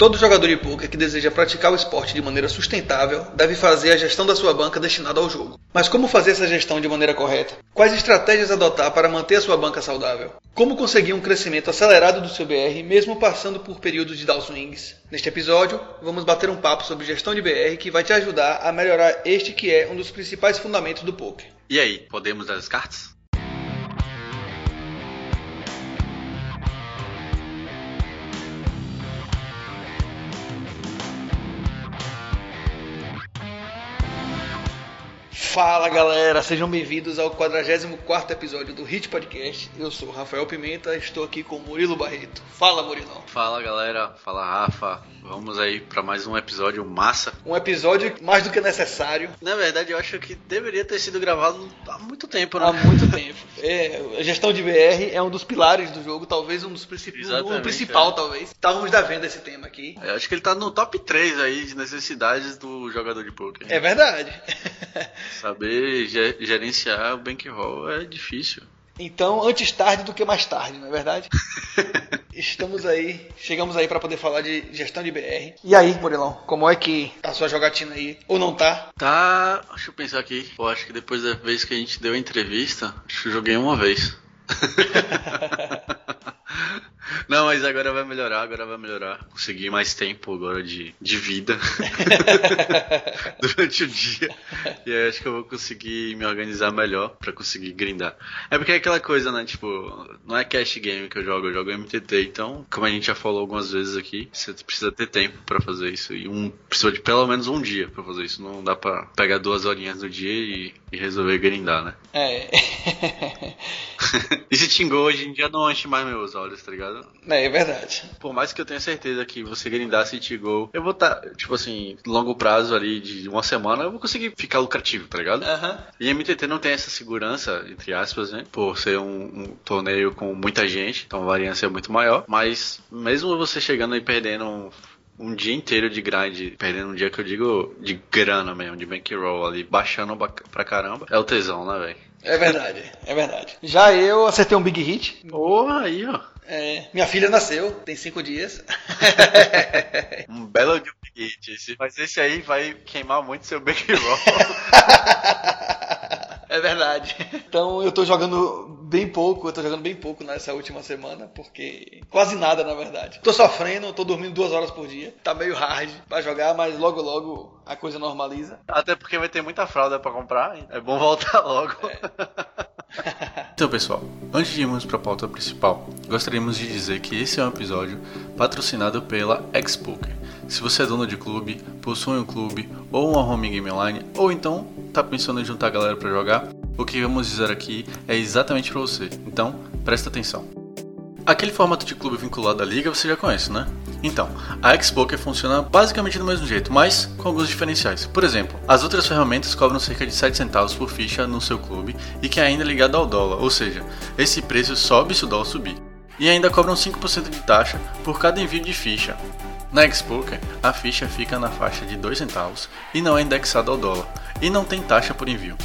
Todo jogador de poker que deseja praticar o esporte de maneira sustentável deve fazer a gestão da sua banca destinada ao jogo. Mas como fazer essa gestão de maneira correta? Quais estratégias adotar para manter a sua banca saudável? Como conseguir um crescimento acelerado do seu BR mesmo passando por períodos de downswings? Neste episódio, vamos bater um papo sobre gestão de BR que vai te ajudar a melhorar este que é um dos principais fundamentos do poker. E aí, podemos dar as cartas? Fala galera, sejam bem-vindos ao 44 episódio do Hit Podcast. Eu sou Rafael Pimenta, estou aqui com Murilo Barreto. Fala Murilão. Fala galera, fala Rafa. Vamos aí para mais um episódio massa. Um episódio mais do que necessário. Na verdade, eu acho que deveria ter sido gravado há muito tempo, né? Há muito tempo. É, a gestão de BR é um dos pilares do jogo, talvez um dos principais, o principal, é. talvez. Estávamos devendo esse tema aqui. Eu acho que ele tá no top 3 aí de necessidades do jogador de poker. É verdade. Saber gerenciar o bankroll é difícil. Então, antes tarde do que mais tarde, não é verdade? Estamos aí, chegamos aí para poder falar de gestão de BR. E aí, Murilão, como é que tá a sua jogatina aí? Ou não tá? Tá, deixa eu pensar aqui. Pô, acho que depois da vez que a gente deu a entrevista, acho que eu joguei uma vez. Não, mas agora vai melhorar, agora vai melhorar. Consegui mais tempo agora de, de vida durante o dia. E aí acho que eu vou conseguir me organizar melhor para conseguir grindar. É porque é aquela coisa, né? Tipo, não é cash game que eu jogo, eu jogo MTT. Então, como a gente já falou algumas vezes aqui, você precisa ter tempo para fazer isso. E um precisa de pelo menos um dia para fazer isso. Não dá para pegar duas horinhas no dia e, e resolver grindar, né? É. e se tingou hoje em dia não enche mais meus olhos, tá ligado? É, é verdade. Por mais que eu tenha certeza que você grindar City Goal, eu vou estar, tá, tipo assim, longo prazo ali de uma semana, eu vou conseguir ficar lucrativo, tá ligado? Uhum. E MTT não tem essa segurança, entre aspas, né? Por ser um, um torneio com muita gente, então a variância é muito maior. Mas mesmo você chegando e perdendo um um dia inteiro de grind, perdendo um dia que eu digo de grana mesmo, de bankroll ali, baixando pra caramba, é o tesão, né, velho? É verdade, é verdade. Já eu acertei um big hit. Oh, aí, ó. É, minha filha nasceu, tem cinco dias. um belo de hit. Mas esse aí vai queimar muito seu bankroll. É verdade. Então eu tô jogando bem pouco, eu tô jogando bem pouco nessa última semana, porque quase nada na verdade. Tô sofrendo, tô dormindo duas horas por dia. Tá meio hard pra jogar, mas logo logo a coisa normaliza. Até porque vai ter muita fralda para comprar, é bom voltar logo. É. então pessoal, antes de irmos para a pauta principal, gostaríamos de dizer que esse é um episódio patrocinado pela Xpoker. Se você é dono de clube, possui um clube ou uma home game online, ou então está pensando em juntar a galera para jogar, o que vamos dizer aqui é exatamente para você. Então, presta atenção. Aquele formato de clube vinculado à liga você já conhece, né? Então, a Xpoker funciona basicamente do mesmo jeito, mas com alguns diferenciais. Por exemplo, as outras ferramentas cobram cerca de 7 centavos por ficha no seu clube e que é ainda ligado ao dólar, ou seja, esse preço sobe se o dólar subir. E ainda cobram 5% de taxa por cada envio de ficha. Na Xpoker, a ficha fica na faixa de 2 centavos e não é indexada ao dólar, e não tem taxa por envio.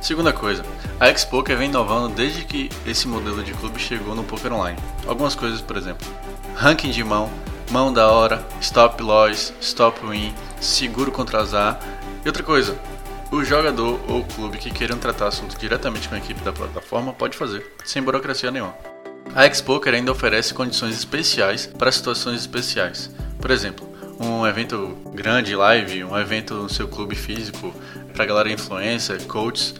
Segunda coisa, a Xpoker vem inovando desde que esse modelo de clube chegou no poker online. Algumas coisas, por exemplo, ranking de mão, mão da hora, stop loss, stop win, seguro contra azar. E outra coisa, o jogador ou clube que queiram tratar assunto diretamente com a equipe da plataforma pode fazer, sem burocracia nenhuma. A Xpoker ainda oferece condições especiais para situações especiais. Por exemplo, um evento grande, live, um evento no seu clube físico, para galera influencer, coaches.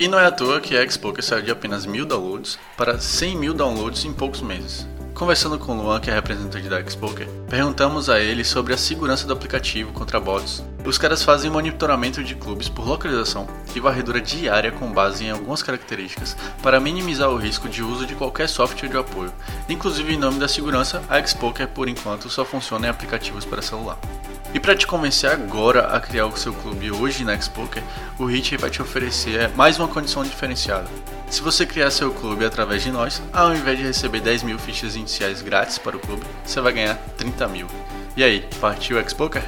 E não é à toa que a Xpoker saiu de apenas mil downloads para 100 mil downloads em poucos meses. Conversando com o Luan, que é representante da Xpoker, perguntamos a ele sobre a segurança do aplicativo contra bots. Os caras fazem monitoramento de clubes por localização e varredura diária com base em algumas características para minimizar o risco de uso de qualquer software de apoio. Inclusive, em nome da segurança, a Xpoker por enquanto só funciona em aplicativos para celular. E para te convencer agora a criar o seu clube hoje na Xpoker, o Hit vai te oferecer mais uma condição diferenciada. Se você criar seu clube através de nós, ao invés de receber 10 mil fichas iniciais grátis para o clube, você vai ganhar 30 mil. E aí, partiu o Xpoker?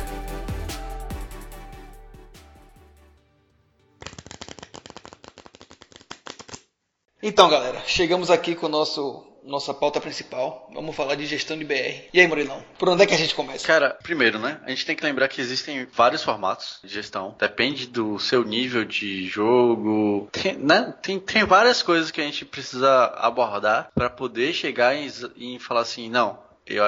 Então, galera, chegamos aqui com o nosso nossa pauta principal. Vamos falar de gestão de BR. E aí, Murilão, por onde é que a gente começa? Cara, primeiro, né? A gente tem que lembrar que existem vários formatos de gestão. Depende do seu nível de jogo. Tem, né? tem, tem várias coisas que a gente precisa abordar para poder chegar e, e falar assim, não, eu,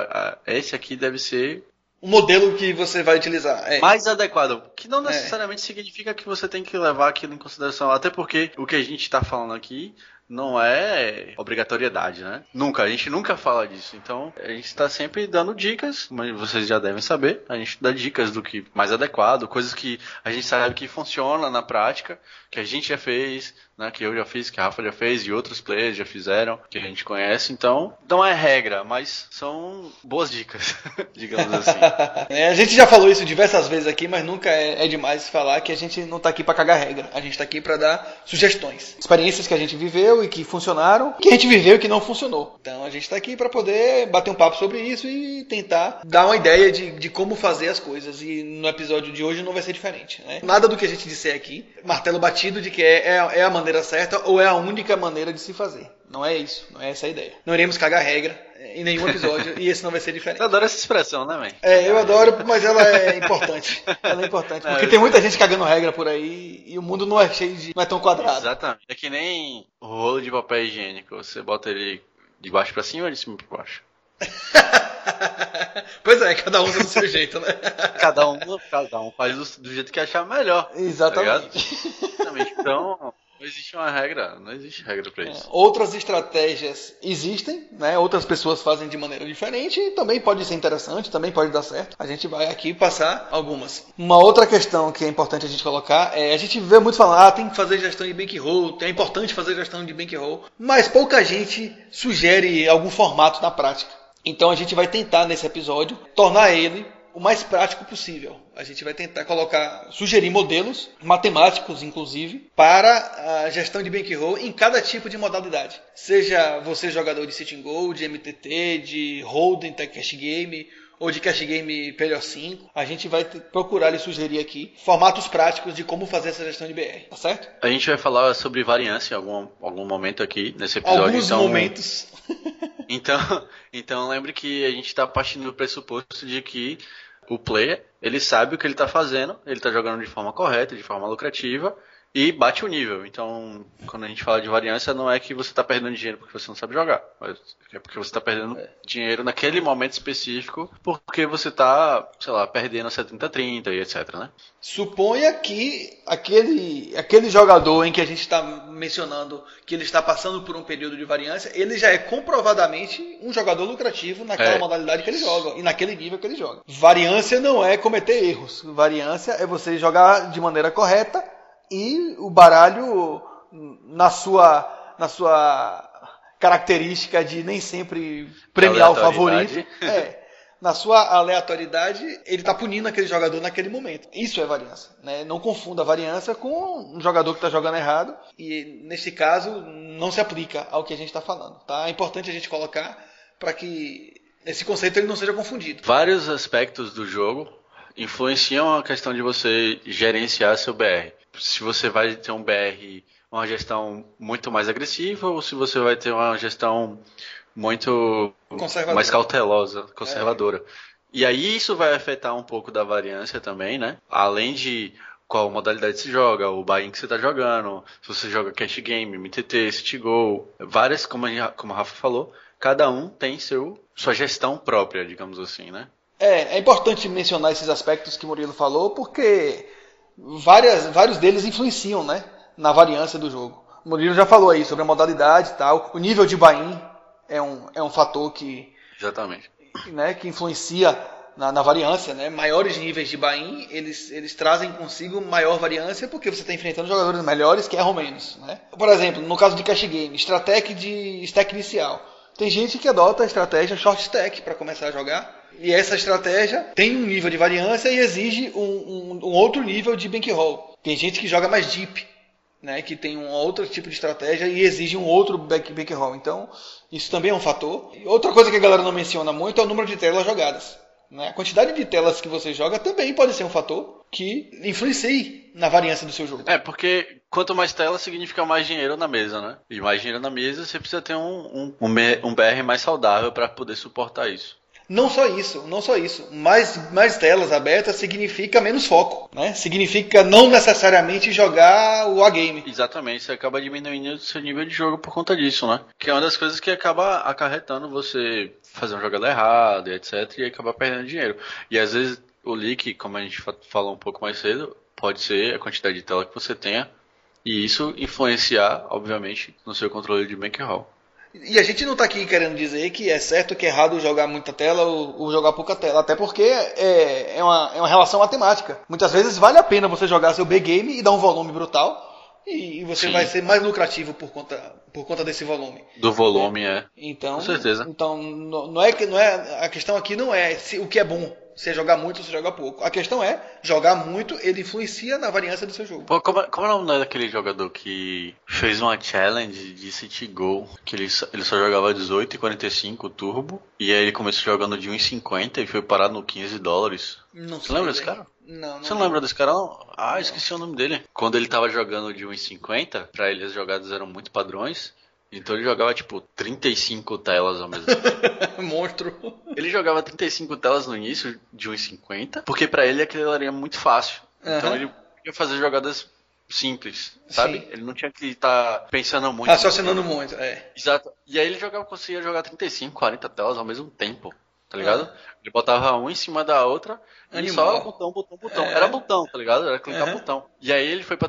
esse aqui deve ser o modelo que você vai utilizar. É. Mais adequado. Que não necessariamente é. significa que você tem que levar aquilo em consideração. Até porque o que a gente está falando aqui não é obrigatoriedade, né? Nunca, a gente nunca fala disso. Então, a gente está sempre dando dicas, mas vocês já devem saber. A gente dá dicas do que mais adequado, coisas que a gente sabe que funciona na prática, que a gente já fez, né? Que eu já fiz, que a Rafa já fez e outros players já fizeram, que a gente conhece. Então, não é regra, mas são boas dicas, digamos assim. é, a gente já falou isso diversas vezes aqui, mas nunca é, é demais falar que a gente não está aqui para cagar regra. A gente está aqui para dar sugestões, experiências que a gente viveu viveu e que funcionaram, que a gente viveu e que não funcionou. Então a gente está aqui para poder bater um papo sobre isso e tentar dar uma ideia de, de como fazer as coisas. E no episódio de hoje não vai ser diferente. Né? Nada do que a gente disser aqui, martelo batido de que é, é, é a maneira certa ou é a única maneira de se fazer. Não é isso, não é essa a ideia. Não iremos cagar regra em nenhum episódio e esse não vai ser diferente. Eu adoro essa expressão, né, mãe? É, eu adoro, mas ela é importante. Ela é importante. Porque tem muita gente cagando regra por aí e o mundo não é cheio de. não é tão quadrado. Exatamente. É que nem o rolo de papel higiênico. Você bota ele de baixo para cima ou de cima para baixo? pois é, cada um do seu jeito, né? Cada um, cada um faz do, do jeito que achar melhor. Tá Exatamente. Tá Exatamente. Então, não existe uma regra, não existe regra para é, isso. É, outras estratégias existem, né? Outras pessoas fazem de maneira diferente e também pode ser interessante, também pode dar certo. A gente vai aqui passar algumas. Uma outra questão que é importante a gente colocar é a gente vê muito falar, ah, tem que fazer gestão de bankroll, é importante fazer gestão de bankroll, mas pouca gente sugere algum formato na prática. Então a gente vai tentar nesse episódio tornar ele o mais prático possível. A gente vai tentar colocar, sugerir modelos matemáticos, inclusive, para a gestão de bankroll em cada tipo de modalidade. Seja você jogador de sitting goal, de MTT, de hold'em, cash game ou de cash game PLO5, a gente vai procurar e sugerir aqui formatos práticos de como fazer essa gestão de BR, tá certo? A gente vai falar sobre variância em algum, algum momento aqui nesse episódio. Alguns então, momentos. então, então lembre que a gente está partindo do pressuposto de que o player, ele sabe o que ele está fazendo, ele está jogando de forma correta, de forma lucrativa e bate o nível. Então, quando a gente fala de variância, não é que você está perdendo dinheiro porque você não sabe jogar, mas é porque você está perdendo é. dinheiro naquele momento específico porque você está, sei lá, perdendo 70-30 e etc, né? Suponha que aquele, aquele jogador em que a gente está mencionando que ele está passando por um período de variância, ele já é comprovadamente um jogador lucrativo naquela é. modalidade que ele joga e naquele nível que ele joga. Variância não é cometer erros. Variância é você jogar de maneira correta e o baralho na sua na sua característica de nem sempre premiar o favorito, é, na sua aleatoriedade, ele está punindo aquele jogador naquele momento. Isso é variância. Né? Não confunda a variância com um jogador que está jogando errado. E nesse caso, não se aplica ao que a gente está falando. Tá? É importante a gente colocar para que esse conceito ele não seja confundido. Vários aspectos do jogo influenciam a questão de você gerenciar seu BR se você vai ter um BR, uma gestão muito mais agressiva ou se você vai ter uma gestão muito mais cautelosa, conservadora. É. E aí isso vai afetar um pouco da variância também, né? Além de qual modalidade se joga, o buy-in que você está jogando, se você joga cash game, MTT, city go, várias, como a, como a Rafa falou, cada um tem seu, sua gestão própria, digamos assim, né? É, é importante mencionar esses aspectos que o Murilo falou, porque várias, vários deles influenciam né, na variância do jogo. O Murilo já falou aí sobre a modalidade e tal. O nível de buy-in é um, é um fator que, Exatamente. Né, que influencia na, na, variância. Né? Maiores níveis de buy-in, eles, eles trazem consigo maior variância porque você está enfrentando jogadores melhores que erram menos. Né? Por exemplo, no caso de cash game, estratégia de stack inicial. Tem gente que adota a estratégia short stack para começar a jogar e essa estratégia tem um nível de variância e exige um, um, um outro nível de bankroll. Tem gente que joga mais deep, né, que tem um outro tipo de estratégia e exige um outro back, bankroll. Então, isso também é um fator. Outra coisa que a galera não menciona muito é o número de telas jogadas. Né? A quantidade de telas que você joga também pode ser um fator. que influencie na variância do seu jogo. É, porque quanto mais tela significa mais dinheiro na mesa, né? E mais dinheiro na mesa, você precisa ter um, um, um BR mais saudável para poder suportar isso. Não só isso, não só isso. Mais, mais telas abertas significa menos foco, né? Significa não necessariamente jogar o A-game. Exatamente, você acaba diminuindo o seu nível de jogo por conta disso, né? Que é uma das coisas que acaba acarretando você fazer uma jogada errada, etc, e acabar perdendo dinheiro. E às vezes o leak, como a gente falou um pouco mais cedo, pode ser a quantidade de tela que você tenha e isso influenciar, obviamente, no seu controle de bankroll. E a gente não está aqui querendo dizer que é certo ou que é errado jogar muita tela ou, ou jogar pouca tela, até porque é, é, uma, é uma relação matemática. Muitas vezes vale a pena você jogar seu B-game e dar um volume brutal, e você Sim. vai ser mais lucrativo por conta, por conta desse volume. Do volume, é. é. Então, Com certeza. Então, não é que não é a questão aqui não é se, o que é bom, você jogar muito ou você jogar pouco. A questão é, jogar muito, ele influencia na variância do seu jogo. Pô, como, como é o nome daquele jogador que fez uma challenge de City Goal, que ele, ele só jogava 18 e 45 turbo, e aí ele começou jogando de 1,50 e foi parar no 15 dólares. Não Você lembra desse cara? Não, não Você não lembra desse cara não? Ah, esqueci o nome dele. Quando ele tava jogando de 1,50, pra ele as jogadas eram muito padrões, então ele jogava tipo 35 telas ao mesmo tempo. Monstro. Ele jogava 35 telas no início de 1,50, porque para ele aquilo era muito fácil. Uhum. Então ele ia fazer jogadas simples, sabe? Sim. Ele não tinha que estar tá pensando muito. Raciocinando muito, é. Exato. E aí ele jogava, conseguia jogar 35, 40 telas ao mesmo tempo, tá ligado? Uhum. Ele botava um em cima da outra e só botão, botão, botão. É. Era botão, tá ligado? Era clicar uhum. botão. E aí ele foi pra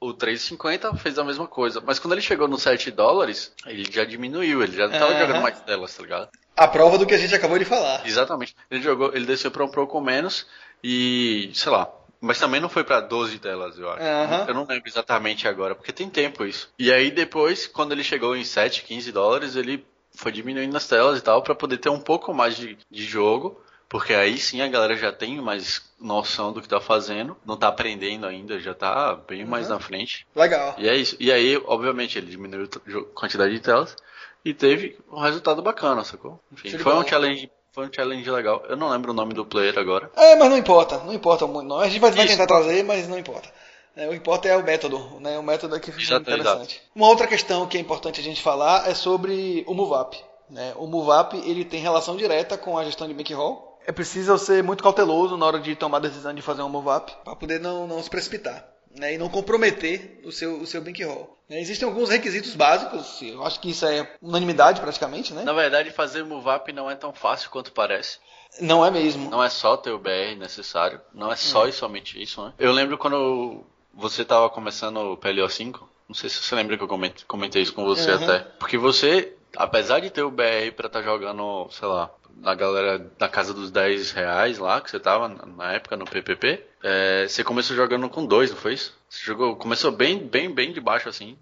o 3,50 fez a mesma coisa. Mas quando ele chegou no 7 dólares, ele já diminuiu, ele já não tava uhum. jogando mais telas, tá ligado? A prova do que a gente acabou de falar. Exatamente. Ele jogou, ele desceu para um Pro com menos e, sei lá, mas também não foi para 12 telas, eu acho. Uhum. Eu não lembro exatamente agora, porque tem tempo isso. E aí depois, quando ele chegou em 7, 15 dólares, ele foi diminuindo as telas e tal para poder ter um pouco mais de, de jogo porque aí sim a galera já tem mais noção do que tá fazendo, não tá aprendendo ainda, já tá bem uhum. mais na frente. Legal. E é isso. E aí, obviamente, ele diminuiu a quantidade de telas e teve um resultado bacana, sacou? Enfim, foi um challenge foi um challenge legal. Eu não lembro o nome do player agora. É, mas não importa. Não importa muito. Não. A gente vai, vai tentar trazer, mas não importa. É, o que importa é o método, né? O método é que fica exato, interessante. Exato. Uma outra questão que é importante a gente falar é sobre o MoveUp. Né? O MoveUp ele tem relação direta com a gestão de bankroll é preciso ser muito cauteloso na hora de tomar a decisão de fazer um move up para poder não, não se precipitar. Né, e não comprometer o seu, o seu bankroll. Né, existem alguns requisitos básicos, eu acho que isso é unanimidade praticamente, né? Na verdade, fazer move up não é tão fácil quanto parece. Não é mesmo. Não é só ter o BR necessário, não é só hum. e somente isso, né? Eu lembro quando você estava começando o PLO 5, não sei se você lembra que eu comentei isso com você uhum. até, porque você, apesar de ter o BR para estar tá jogando, sei lá, na galera da casa dos 10 reais lá, que você tava na época no PPP, é, você começou jogando com dois, não foi isso? Você jogou, começou bem, bem, bem de baixo assim.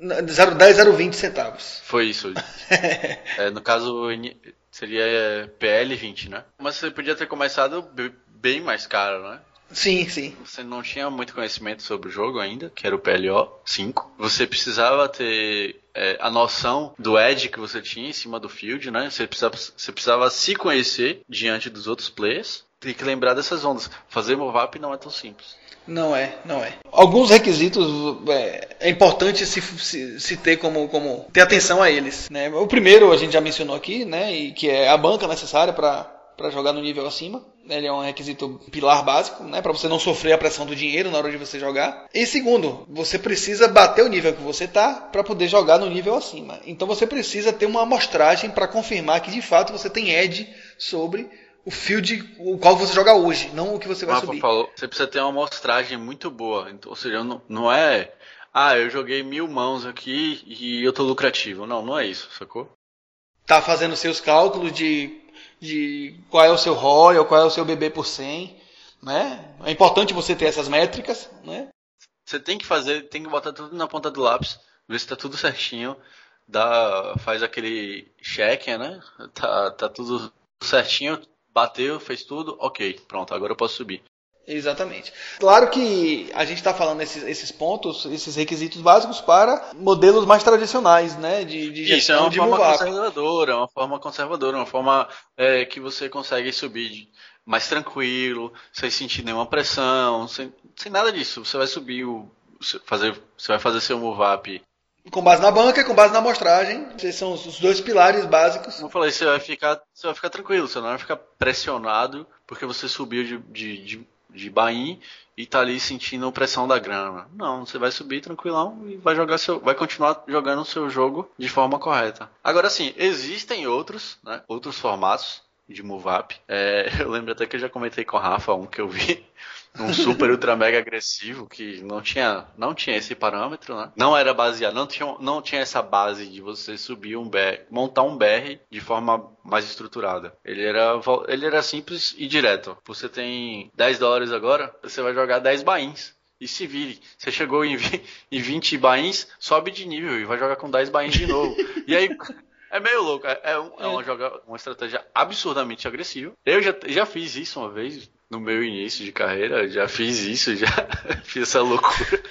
0,10, 0,20 centavos. Foi isso. é, no caso, seria é, PL 20, né? Mas você podia ter começado bem mais caro, né? Sim, sim. Você não tinha muito conhecimento sobre o jogo ainda, que era o PLO 5. Você precisava ter é, a noção do edge que você tinha em cima do field, né? Você precisava, você precisava se conhecer diante dos outros players. Tem que lembrar dessas ondas. Fazer move-up não é tão simples. Não é, não é. Alguns requisitos é, é importante se, se, se, ter como, como ter atenção a eles. Né? O primeiro a gente já mencionou aqui, né? E que é a banca necessária para para jogar no nível acima. Ele é um requisito pilar básico, né, para você não sofrer a pressão do dinheiro na hora de você jogar. E segundo, você precisa bater o nível que você tá para poder jogar no nível acima. Então você precisa ter uma amostragem para confirmar que de fato você tem edge sobre o field o qual você joga hoje, não o que você vai subir. Falou, você precisa ter uma amostragem muito boa. Então, ou seja, não, não é ah, eu joguei mil mãos aqui e eu tô lucrativo. Não, não é isso, sacou? Tá fazendo seus cálculos de de qual é o seu ROI, qual é o seu BB por 100, né? É importante você ter essas métricas, né? Você tem que fazer, tem que botar tudo na ponta do lápis, ver se está tudo certinho, dá, faz aquele check, né? Tá, tá tudo certinho, bateu, fez tudo, ok, pronto, agora eu posso subir. Exatamente. Claro que a gente está falando esses, esses, pontos, esses requisitos básicos para modelos mais tradicionais, né, de, de gestão Isso é uma de forma conservadora, uma forma conservadora, uma forma é, que você consegue subir mais tranquilo, sem sentir nenhuma pressão, sem, sem nada disso. Você vai subir o. Fazer, você vai fazer seu move up com base na banca e com base na amostragem. Esses são os dois pilares básicos. Como eu falei, você vai ficar, você vai ficar tranquilo, você não vai ficar pressionado porque você subiu de, de, de, de bain e tá ali sentindo a pressão da grama. Não, você vai subir tranquilão e vai jogar seu, vai continuar jogando o seu jogo de forma correta. Agora sim, existem outros, né, outros formatos de move up. É, eu lembro até que eu já comentei com o Rafa um que eu vi um super ultra mega agressivo que não tinha não tinha esse parâmetro, né? Não era baseado, não tinha, não tinha essa base de você subir um BR, montar um BR de forma mais estruturada. Ele era ele era simples e direto. Você tem 10 dólares agora, você vai jogar 10 bains e se vire. Você chegou em, 20 bains, sobe de nível e vai jogar com 10 bains de novo. e aí é meio louco. É, é, um, é uma, joga, uma estratégia absurdamente agressiva. Eu já, já fiz isso uma vez no meu início de carreira, já fiz isso, já fiz essa loucura.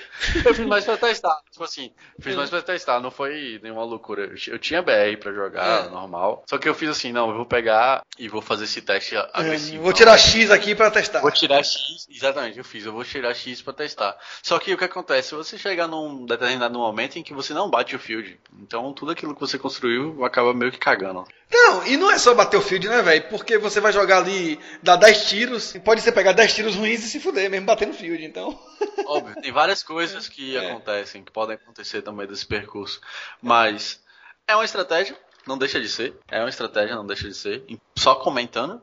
Eu fiz mais pra testar, tipo assim, fiz mais pra testar, não foi nenhuma loucura. Eu tinha BR pra jogar, é. normal. Só que eu fiz assim, não, eu vou pegar e vou fazer esse teste é, agressivo. Vou tirar X aqui pra testar. Vou tirar X, exatamente, eu fiz, eu vou tirar X pra testar. Só que o que acontece? Você chega num determinado momento em que você não bate o field. Então tudo aquilo que você construiu acaba meio que cagando. Não, e não é só bater o field, né, velho? Porque você vai jogar ali, dar 10 tiros, e pode ser pegar 10 tiros ruins e se fuder, mesmo batendo field, então. Óbvio, tem várias coisas que é. acontecem, que podem acontecer também desse percurso. Mas é uma estratégia, não deixa de ser. É uma estratégia, não deixa de ser. Só comentando,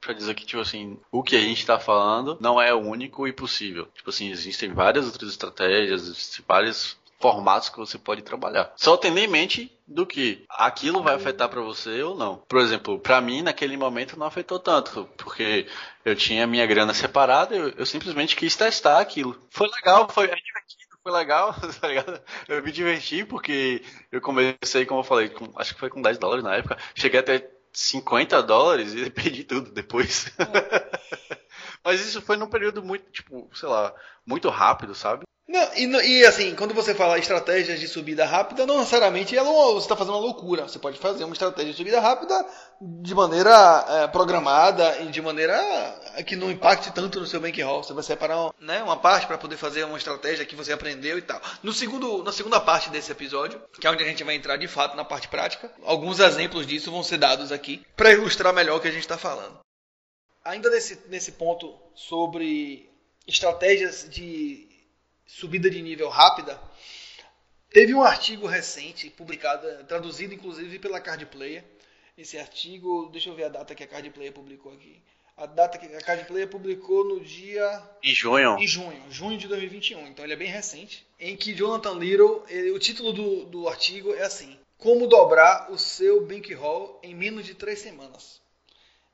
pra, dizer que, tipo assim, o que a gente tá falando não é o único e possível. Tipo assim, existem várias outras estratégias, várias formatos que você pode trabalhar. Só tendo em mente do que aquilo vai afetar para você ou não. Por exemplo, para mim naquele momento não afetou tanto, porque eu tinha minha grana separada, eu, eu simplesmente quis testar aquilo. Foi legal, foi divertido, foi legal, tá ligado? Eu me diverti porque eu comecei, como eu falei, com, acho que foi com 10 dólares na época, cheguei até 50 dólares e perdi tudo depois. Mas isso foi num período muito, tipo, sei lá, muito rápido, sabe? Não, e, e, assim, quando você fala estratégias de subida rápida, não necessariamente é você está fazendo uma loucura. Você pode fazer uma estratégia de subida rápida de maneira é, programada e de maneira que não impacte tanto no seu bankroll. Você vai separar né, uma parte para poder fazer uma estratégia que você aprendeu e tal. No segundo, na segunda parte desse episódio, que é onde a gente vai entrar de fato na parte prática, alguns exemplos disso vão ser dados aqui para ilustrar melhor o que a gente está falando. Ainda nesse, nesse ponto sobre estratégias de subida de nível rápida, teve um artigo recente, publicado, traduzido inclusive pela Card Player. Esse artigo, deixa eu ver a data que a Card Player publicou aqui. A data que a Card Player publicou no dia. Em junho. Em junho, junho de 2021. Então ele é bem recente. Em que Jonathan Little, ele, o título do, do artigo é assim: Como dobrar o seu bankroll em menos de três semanas.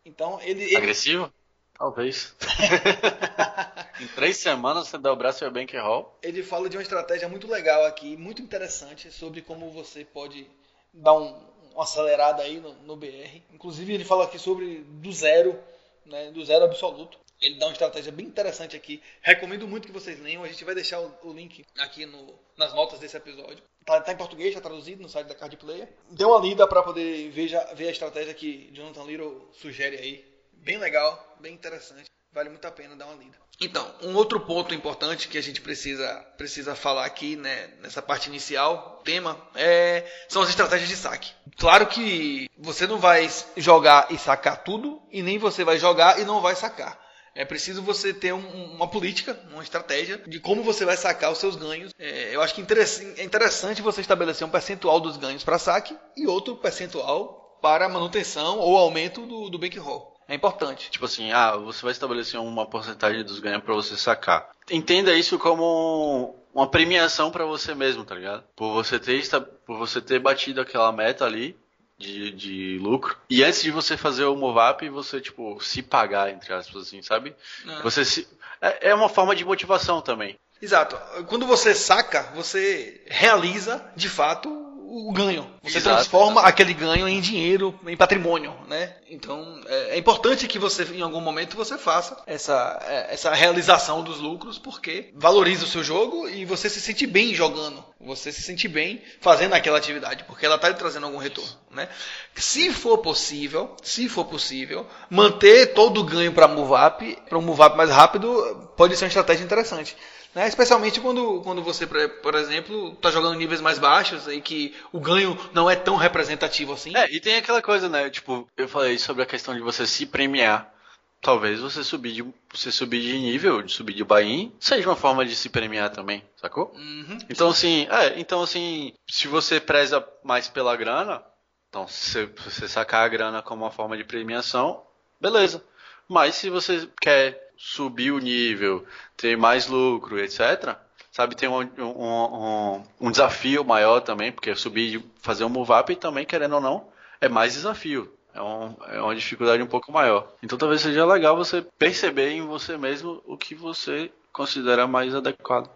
Então ele. ele... Agressivo? Talvez. em três semanas você dobrar seu bankroll. Ele fala de uma estratégia muito legal aqui, muito interessante sobre como você pode dar um, uma acelerada aí no, no, BR. Inclusive ele fala aqui sobre do zero, né, do zero absoluto. Ele dá uma estratégia bem interessante aqui. Recomendo muito que vocês leiam. A gente vai deixar o, o link aqui no, nas notas desse episódio. Tá, tá, em português, tá traduzido no site da Card Player. Dê uma lida para poder ver, já, ver a estratégia que Jonathan Little sugere aí bem legal, bem interessante. Vale muito a pena dar uma lida. Então, um outro ponto importante que a gente precisa, precisa falar aqui, né, nessa parte inicial, tema, é, são as estratégias de saque. Claro que você não vai jogar e sacar tudo, e nem você vai jogar e não vai sacar. É preciso você ter um, uma política, uma estratégia de como você vai sacar os seus ganhos. É, eu acho que é interessante você estabelecer um percentual dos ganhos para saque e outro percentual para manutenção ou aumento do, do bankroll. É importante. Tipo assim, ah, você vai estabelecer uma porcentagem dos ganhos para você sacar. Entenda isso como uma premiação para você mesmo, tá ligado? Por você ter por você ter batido aquela meta ali de, de lucro. E antes de você fazer o move up, você tipo se pagar entre aspas assim, sabe? É. Você se é, é uma forma de motivação também. Exato. Quando você saca, você realiza de fato o ganho. Você Exato, transforma aquele ganho em dinheiro, em patrimônio, né? Então é, é, importante que você, em algum momento, você faça essa, é, essa realização dos lucros, porque valoriza o seu jogo e você se sente bem jogando. Você se sentir bem fazendo aquela atividade, porque ela está lhe trazendo algum retorno. Né? Se for possível, se for possível, manter todo o ganho para move up, para um move up mais rápido, pode ser uma estratégia interessante. Né? Especialmente quando, quando você, por exemplo, está jogando níveis mais baixos e que o ganho não é tão representativo assim. É, e tem aquela coisa, né? Tipo, eu falei sobre a questão de você se premiar talvez você subir de, você subir de nível, de subir de buy seja uma forma de se premiar também, sacou? Uhum, então sim. assim, é, então assim, se você preza mais pela grana, então se você sacar a grana como uma forma de premiação, beleza. Mas se você quer subir o nível, ter mais lucro, etc., sabe, tem um, um, um, um desafio maior também, porque subir, fazer um move up também, querendo ou não, é mais desafio é, um, é uma dificuldade um pouco maior. Então talvez seja legal você perceber em você mesmo o que você considera mais adequado.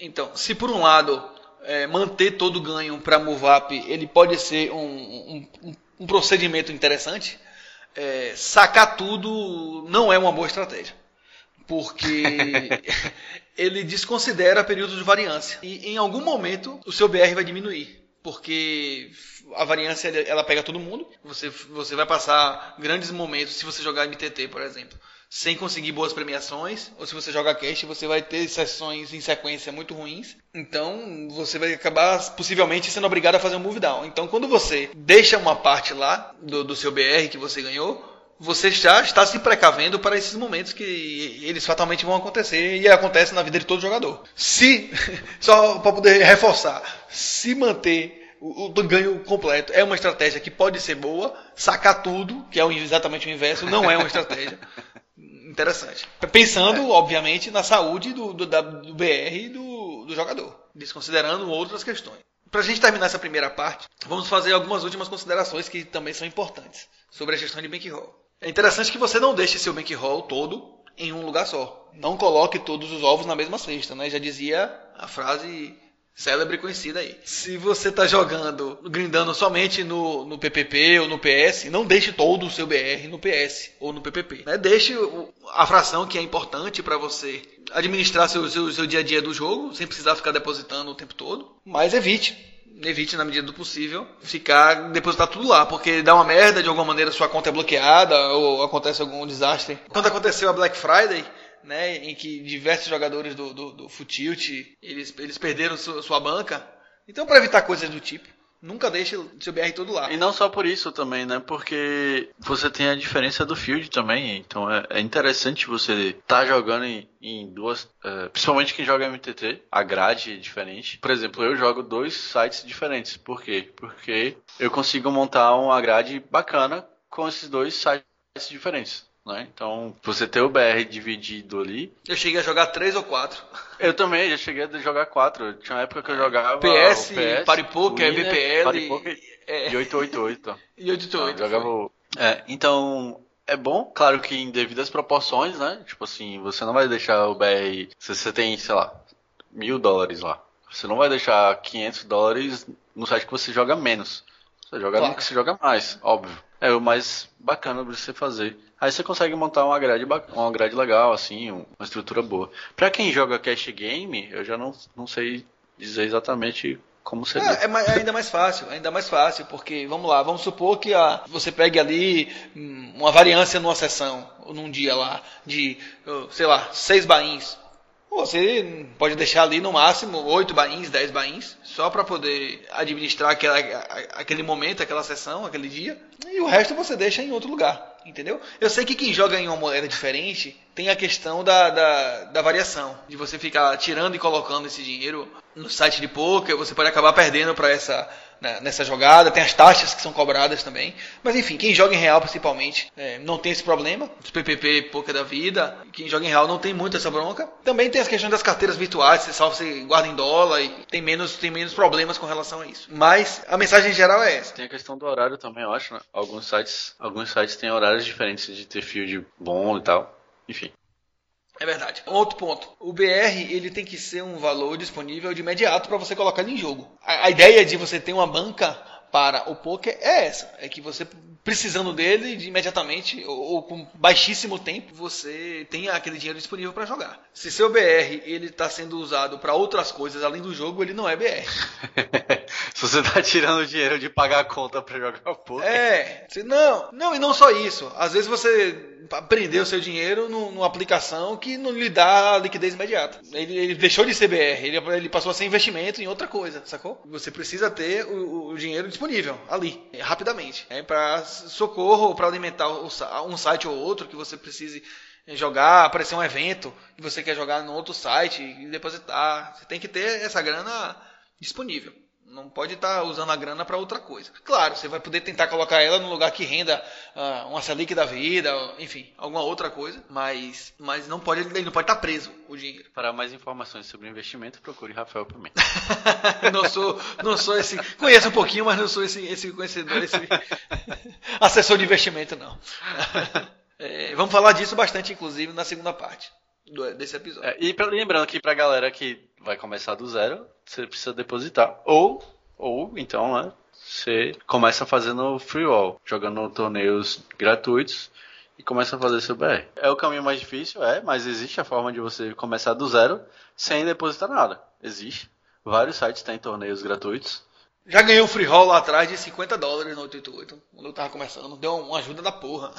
Então, se por um lado é, manter todo o ganho para MoveUp ele pode ser um, um, um procedimento interessante, é, sacar tudo não é uma boa estratégia. Porque ele desconsidera períodos de variância. E em algum momento o seu BR vai diminuir porque a variância ela pega todo mundo. Você, você vai passar grandes momentos se você jogar MTT, por exemplo, sem conseguir boas premiações, ou se você joga cash, você vai ter sessões em sequência muito ruins. Então, você vai acabar possivelmente sendo obrigado a fazer um move down. Então, quando você deixa uma parte lá do, do seu BR que você ganhou, você já está se precavendo para esses momentos que eles fatalmente vão acontecer e acontece na vida de todo jogador. Se, só para poder reforçar, se manter o, ganho completo é uma estratégia que pode ser boa, sacar tudo, que é exatamente o inverso, não é uma estratégia interessante. Pensando, é. obviamente, na saúde do, do, da, do BR e do, do jogador, desconsiderando outras questões. Para a gente terminar essa primeira parte, vamos fazer algumas últimas considerações que também são importantes sobre a gestão de bankroll. É interessante que você não deixe seu bankroll todo em um lugar só. Não coloque todos os ovos na mesma cesta, né? Já dizia a frase célebre conhecida aí. Se você está jogando, grindando somente no, no PPP ou no PS, não deixe todo o seu BR no PS ou no PPP. Né? Deixe a fração que é importante para você administrar seu, seu, seu dia a dia do jogo, sem precisar ficar depositando o tempo todo. Mas evite evite na medida do possível ficar depositar tudo lá, porque dá uma merda de alguma maneira sua conta é bloqueada ou acontece algum desastre. Quando aconteceu a Black Friday, né, em que diversos jogadores do, do, do Futilt, eles, eles perderam sua, sua banca. Então, para evitar coisas do tipo, Nunca deixe seu BR todo lá. E não só por isso também, né? Porque você tem a diferença do field também. Então é, é interessante você estar tá jogando em, em duas. É, principalmente quem joga MTT, a grade é diferente. Por exemplo, eu jogo dois sites diferentes. Por quê? Porque eu consigo montar uma grade bacana com esses dois sites diferentes. Né? Então, você ter o BR dividido ali. Eu cheguei a jogar três ou quatro. Eu também, já cheguei a jogar quatro. Tinha uma época que eu jogava. PS, PS Paripoker, VPL. Paripoker é... e 888. e 888. Então, jogava. É, então, é bom, claro que em devidas proporções, né? Tipo assim, você não vai deixar o BR. Se você tem, sei lá, mil dólares lá. Você não vai deixar 500 dólares no site que você joga menos. Você joga claro. no que você joga mais, óbvio. É o mais bacana de você fazer. Aí você consegue montar uma grade, uma grade legal, assim, uma estrutura boa. Pra quem joga cash game, eu já não, não sei dizer exatamente como seria. É, é, ainda mais fácil, ainda mais fácil, porque, vamos lá, vamos supor que a, você pegue ali hum, uma variância numa sessão, ou num dia lá, de, sei lá, seis bains. Você pode deixar ali no máximo oito bains, dez bains, só para poder administrar aquela, aquele momento, aquela sessão, aquele dia. E o resto você deixa em outro lugar. Entendeu? Eu sei que quem joga em uma moeda diferente tem a questão da, da, da, variação, de você ficar tirando e colocando esse dinheiro no site de poker, você pode acabar perdendo para essa nessa jogada, tem as taxas que são cobradas também. Mas enfim, quem joga em real principalmente é, não tem esse problema. Os PPP, pouca da vida, quem joga em real não tem muito essa bronca. Também tem as questões das carteiras virtuais, você só você guarda em dólar e tem menos, tem menos problemas com relação a isso. Mas a mensagem geral é essa. Tem a questão do horário também, eu acho, né? Alguns sites, alguns sites têm horários diferentes de ter field bom e tal. Enfim. É verdade. Outro ponto. O BR ele tem que ser um valor disponível de imediato para você colocar ele em jogo. A, a, ideia de você ter uma banca para o poker é essa, é que você precisando dele de imediatamente ou, ou, com baixíssimo tempo, você tem aquele dinheiro disponível para jogar. Se seu BR ele está sendo usado para outras coisas além do jogo, ele não é BR. Se você está tirando dinheiro de pagar a conta para jogar poker. É, não, não e não só isso. Às vezes você prender o seu dinheiro numa aplicação que não lhe dá liquidez imediata. Ele, ele deixou de ser BR, ele, ele, passou a ser investimento em outra coisa, sacou? Você precisa ter o, o dinheiro disponível ali, rapidamente. É para socorro, para alimentar um site ou outro que você precise jogar, aparecer um evento que você quer jogar no outro site e depositar. Você tem que ter essa grana disponível. Não pode estar tá usando a grana para outra coisa. Claro, você vai poder tentar colocar ela no lugar que renda uh, uma Selic da vida, enfim, alguma outra coisa, mas, mas não pode, ele não pode estar tá preso o dinheiro. Para mais informações sobre investimento, procure Rafael mim. não sou, não sou esse, conheço um pouquinho, mas não sou esse, esse conhecedor, esse assessor de investimento não. É, vamos falar disso bastante, inclusive, na segunda parte desse episódio. É, e pra, lembrando que para a galera que vai começar do zero, você precisa depositar. Ou, ou então, né, você começa fazendo free roll, jogando torneios gratuitos e começa a fazer seu BR. É o caminho mais difícil, é, mas existe a forma de você começar do zero sem depositar nada. Existe. Vários sites têm torneios gratuitos. Já ganhei um free roll lá atrás de 50 dólares no 88, quando eu tava começando. Deu uma ajuda da porra.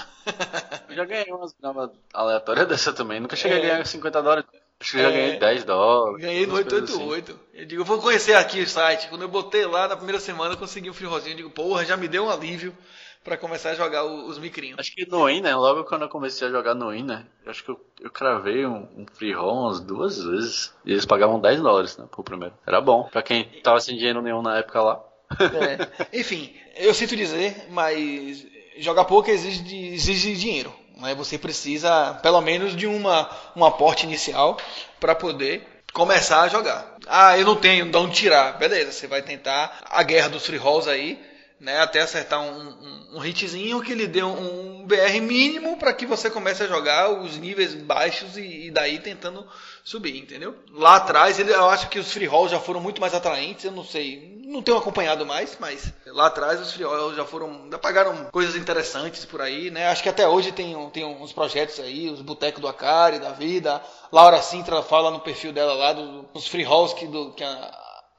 eu já ganhei umas gramas aleatórias dessa também. Nunca cheguei é... a ganhar 50 dólares. Acho que é... já ganhei 10 dólares. Ganhei no 888. Assim. Eu digo, eu vou conhecer aqui o site. Quando eu botei lá na primeira semana, eu consegui um free rollzinho. Eu digo, porra, já me deu um alívio para começar a jogar os micrinhos. Acho que no In, né? Logo quando eu comecei a jogar no In, né? Acho que eu, eu cravei um, um free roll umas duas vezes. E eles pagavam 10 dólares, né? Por primeiro. Era bom. Pra quem tava sem dinheiro nenhum na época lá. É. Enfim, eu sinto dizer, mas jogar poker exige, exige dinheiro. Né? Você precisa, pelo menos, de uma, um aporte inicial para poder começar a jogar. Ah, eu não tenho de onde tirar. Beleza, você vai tentar a guerra dos free rolls aí né, até acertar um, um, um, hitzinho que lhe dê um, um BR mínimo para que você comece a jogar os níveis baixos e, e, daí tentando subir, entendeu? Lá atrás ele, eu acho que os free rolls já foram muito mais atraentes, eu não sei, não tenho acompanhado mais, mas lá atrás os free rolls já foram, já pagaram coisas interessantes por aí, né? Acho que até hoje tem, tem uns projetos aí, os Boteco do Acari, da vida, Laura Sintra fala no perfil dela lá dos free rolls que, do, que a,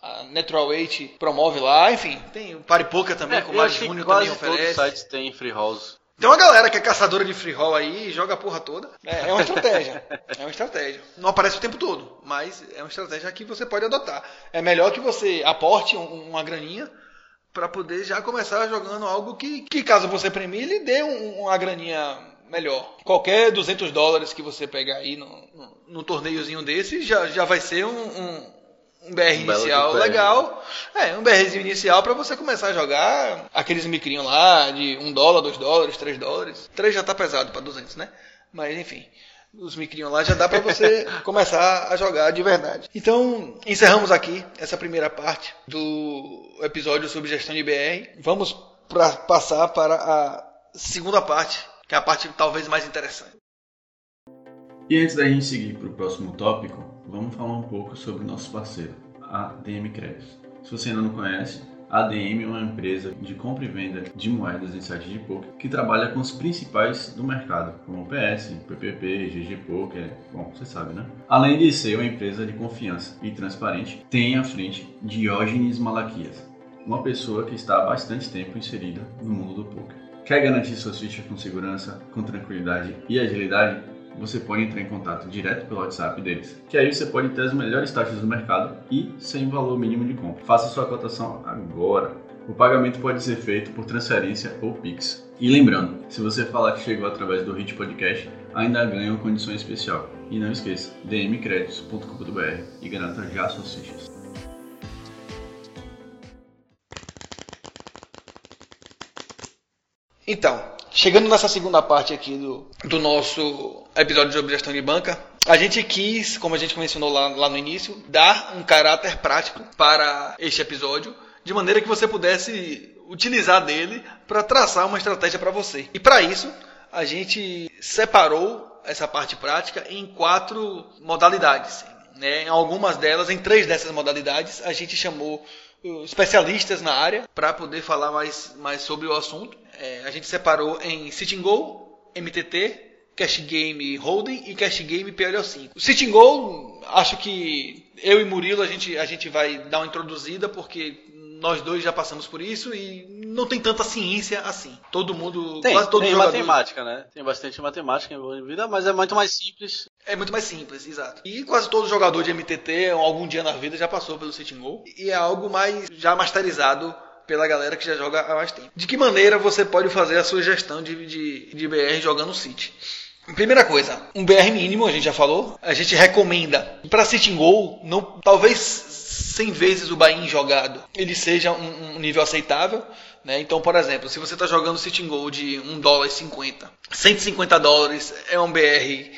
a Natural Weight promove lá, enfim, tem o Paripoca também, é, com o Mário Júnior também oferece. Todos os sites têm free rolls. Tem uma galera que é caçadora de free roll aí e joga a porra toda. É, é uma estratégia. é uma estratégia. Não aparece o tempo todo, mas é uma estratégia que você pode adotar. É melhor que você aporte um, uma graninha para poder já começar jogando algo que, que caso você premie, lhe dê um, uma graninha melhor. Qualquer 200 dólares que você pegar aí no, no, no torneiozinho desse já, já vai ser um, um um BR um inicial legal. É, um BRzinho inicial para você começar a jogar aqueles micrinhos lá de 1 dólar, 2 dólares, 3 dólares. 3 já tá pesado para 200, né? Mas enfim, os micrinhos lá já dá para você começar a jogar de verdade. Então, encerramos aqui essa primeira parte do episódio sobre gestão de BR. Vamos pra, passar para a segunda parte, que é a parte talvez mais interessante. E antes da gente seguir para o próximo tópico, vamos falar um pouco sobre o nosso parceiro, a DM Créditos. Se você ainda não conhece, a ADM é uma empresa de compra e venda de moedas em sites de poker que trabalha com os principais do mercado, como PS, PPP, GG Poker, bom, você sabe, né? Além de ser uma empresa de confiança e transparente, tem à frente Diógenes Malaquias, uma pessoa que está há bastante tempo inserida no mundo do poker. Quer garantir suas fichas com segurança, com tranquilidade e agilidade? Você pode entrar em contato direto pelo WhatsApp deles, que aí você pode ter as melhores taxas do mercado e sem valor mínimo de compra. Faça sua cotação agora. O pagamento pode ser feito por transferência ou Pix. E lembrando, se você falar que chegou através do Hit Podcast, ainda ganha uma condição especial. E não esqueça, dmcreditos.com.br e garanta já suas fichas. Então, chegando nessa segunda parte aqui do, do nosso episódio sobre gestão de banca, a gente quis, como a gente mencionou lá, lá no início, dar um caráter prático para este episódio, de maneira que você pudesse utilizar dele para traçar uma estratégia para você. E para isso, a gente separou essa parte prática em quatro modalidades. Né? Em algumas delas, em três dessas modalidades, a gente chamou uh, especialistas na área para poder falar mais, mais sobre o assunto é, a gente separou em Sitting Go, MTT, Cash Game Holding e Cash Game PLO5. O Sitting Go, acho que eu e Murilo a gente, a gente vai dar uma introduzida porque nós dois já passamos por isso e não tem tanta ciência assim. Todo mundo, tem, quase todo tem jogador... matemática, né? Tem bastante matemática envolvida, mas é muito mais simples. É muito mais simples, exato. E quase todo jogador de MTT, algum dia na vida, já passou pelo Sitting Go. E é algo mais já masterizado pela galera que já joga há mais tempo. De que maneira você pode fazer a sua gestão de, de, de BR jogando City? Primeira coisa, um BR mínimo, a gente já falou. A gente recomenda para Sitting Goal, não, talvez 100 vezes o buy jogado, ele seja um, um nível aceitável. Né? Então, por exemplo, se você está jogando Sitting Goal de 1 dólar e 50, 150 dólares é um BR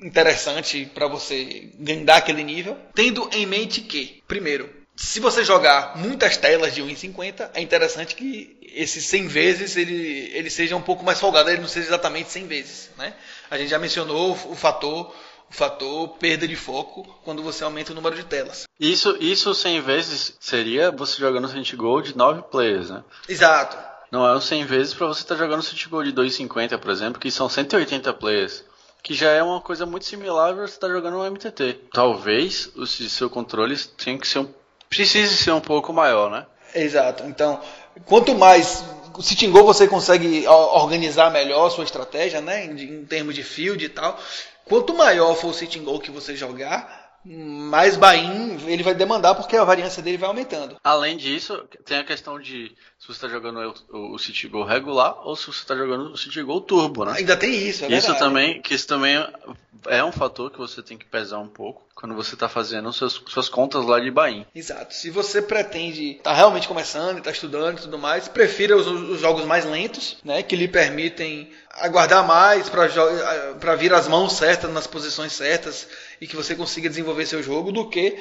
interessante para você ganhar aquele nível, tendo em mente que, primeiro, se você jogar muitas telas de 1,50, é interessante que esses 100 vezes ele, ele seja um pouco mais folgado, ele não seja exatamente 100 vezes. Né? A gente já mencionou o fator o fator perda de foco quando você aumenta o número de telas. Isso, isso 100 vezes seria você jogando City Goal de 9 players, né? Exato. Não é o 100 vezes para você estar tá jogando City Goal de 2,50, por exemplo, que são 180 players que já é uma coisa muito similar a você estar tá jogando um MTT. Talvez o seu controle tenha que ser um precise ser um pouco maior, né? Exato. Então, quanto mais o Sitting Go você consegue organizar melhor a sua estratégia, né, em, termos de field e tal, quanto maior for o Sitting Go que você jogar, mais buy ele vai demandar porque a variância dele vai aumentando. Além disso, tem a questão de se você está jogando o, o City Go regular ou se você está jogando o City Go Turbo, né? Ainda tem isso, é Isso verdade. também, que isso também é um fator que você tem que pesar um pouco quando você está fazendo seus, suas contas lá de Bahia. Exato. Se você pretende estar tá realmente começando, está estudando e tudo mais, prefira os, os, jogos mais lentos, né, que lhe permitem aguardar mais para vir as mãos certas nas posições certas e que você consiga desenvolver seu jogo do que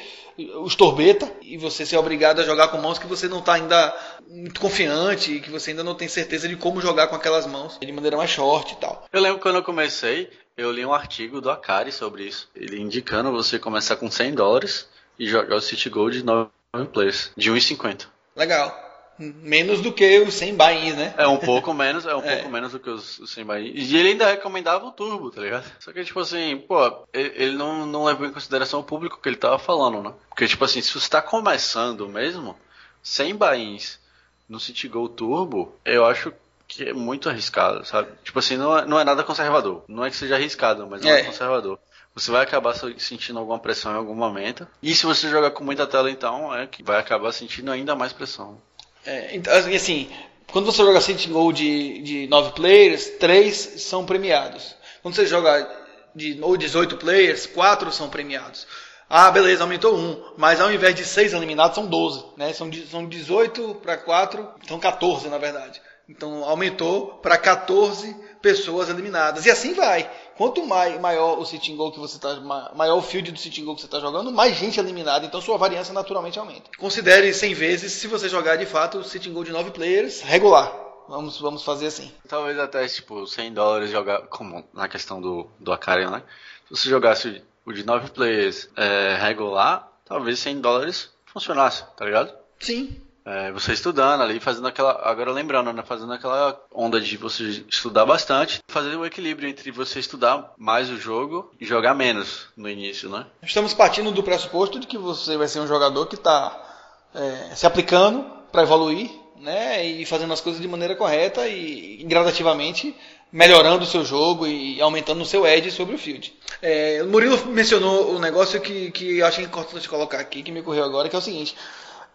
os torbeta e você ser obrigado a jogar com mãos que você não está ainda muito confiante e que você ainda não tem certeza de como jogar com aquelas mãos de maneira mais short e tal. Eu lembro quando eu comecei, eu li um artigo do Akari sobre isso. Ele indicando você começar com 100 dólares e jogar o City Gold de 9 players, de 1,50. Legal. Menos do que os 100 buy né? É um pouco menos, é um é. pouco menos do que os, os 100 buy E ele ainda recomendava o turbo, tá ligado? Só que, tipo assim, pô, ele não, não levou em consideração o público que ele tava falando, né? Porque, tipo assim, se você tá começando mesmo, 100 buy no City Go Turbo, eu acho que é muito arriscado, sabe? Tipo assim, não é, não é nada conservador. Não é que seja arriscado, mas não é, é conservador. Você vai acabar sentindo alguma pressão em algum momento. E se você jogar com muita tela, então, é que vai acabar sentindo ainda mais pressão. É, então, assim, assim, quando você joga City Goal de, de 9 players, 3 são premiados. Quando você joga de ou 18 players, 4 são premiados. Ah, beleza, aumentou um, mas ao invés de 6 eliminados, são 12. Né? São 18 para 4, são 14 na verdade. Então aumentou para 14 pessoas eliminadas. E assim vai. Quanto mais, maior o sitting goal que você está, maior o field do sitting goal que você está jogando, mais gente eliminada. Então sua variância naturalmente aumenta. Considere 100 vezes se você jogar de fato o sitting goal de 9 players regular. Vamos, vamos fazer assim. Talvez até tipo 100 dólares jogar, como na questão do, do Akari, né? Se você jogasse o de 9 players é, regular, talvez 100 dólares funcionasse, tá ligado? Sim, é, você estudando ali, fazendo aquela. Agora lembrando, né? Fazendo aquela onda de você estudar bastante, fazer o um equilíbrio entre você estudar mais o jogo e jogar menos no início, né? Estamos partindo do pressuposto de que você vai ser um jogador que está é, se aplicando para evoluir, né? E fazendo as coisas de maneira correta e, e gradativamente melhorando o seu jogo e aumentando o seu edge sobre o field. É, o Murilo mencionou um negócio que, que eu achei importante colocar aqui, que me ocorreu agora, que é o seguinte.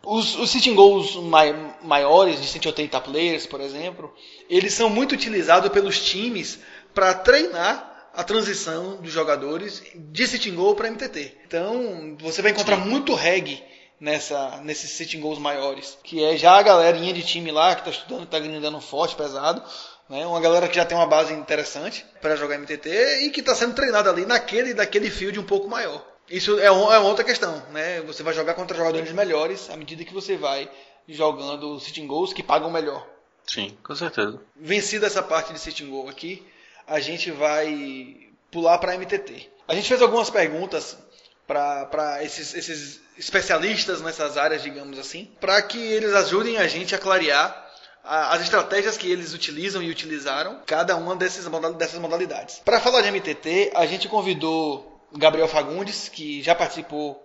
Os, os sitting goals mai, maiores, de 180 players, por exemplo, eles são muito utilizados pelos times para treinar a transição dos jogadores de sitting goal para MTT. Então, você vai encontrar Sim. muito reg nessa, nesses sitting goals maiores, que é já a galerinha de time lá que está estudando, está grindando forte, pesado, né? uma galera que já tem uma base interessante para jogar MTT e que está sendo treinada ali naquele daquele field um pouco maior. Isso é, um, é outra questão, né? Você vai jogar contra jogadores melhores à medida que você vai jogando sitting goals que pagam melhor. Sim, com certeza. Vencida essa parte de sitting goal aqui, a gente vai pular para MTT. A gente fez algumas perguntas para esses, esses especialistas nessas áreas, digamos assim, para que eles ajudem a gente a clarear as estratégias que eles utilizam e utilizaram, cada uma dessas modalidades. Para falar de MTT, a gente convidou Gabriel Fagundes, que já participou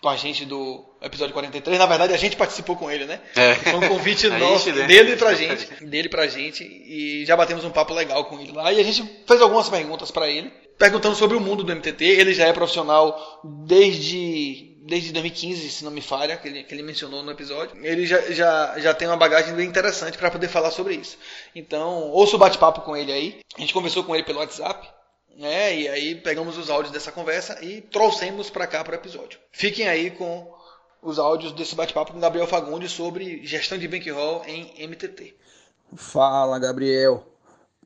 com a gente do episódio 43. Na verdade, a gente participou com ele, né? É. Foi um convite nosso, né? dele pra gente, dele pra gente, e já batemos um papo legal com ele lá. E a gente fez algumas perguntas para ele, perguntando sobre o mundo do MTT. Ele já é profissional desde desde 2015, se não me falha, que ele, que ele mencionou no episódio. Ele já, já, já tem uma bagagem bem interessante para poder falar sobre isso. Então, ouça o bate-papo com ele aí. A gente conversou com ele pelo WhatsApp né? E aí pegamos os áudios dessa conversa e trouxemos para cá para o episódio. Fiquem aí com os áudios desse bate-papo com Gabriel Fagundes sobre gestão de bankroll em MTT. Fala, Gabriel.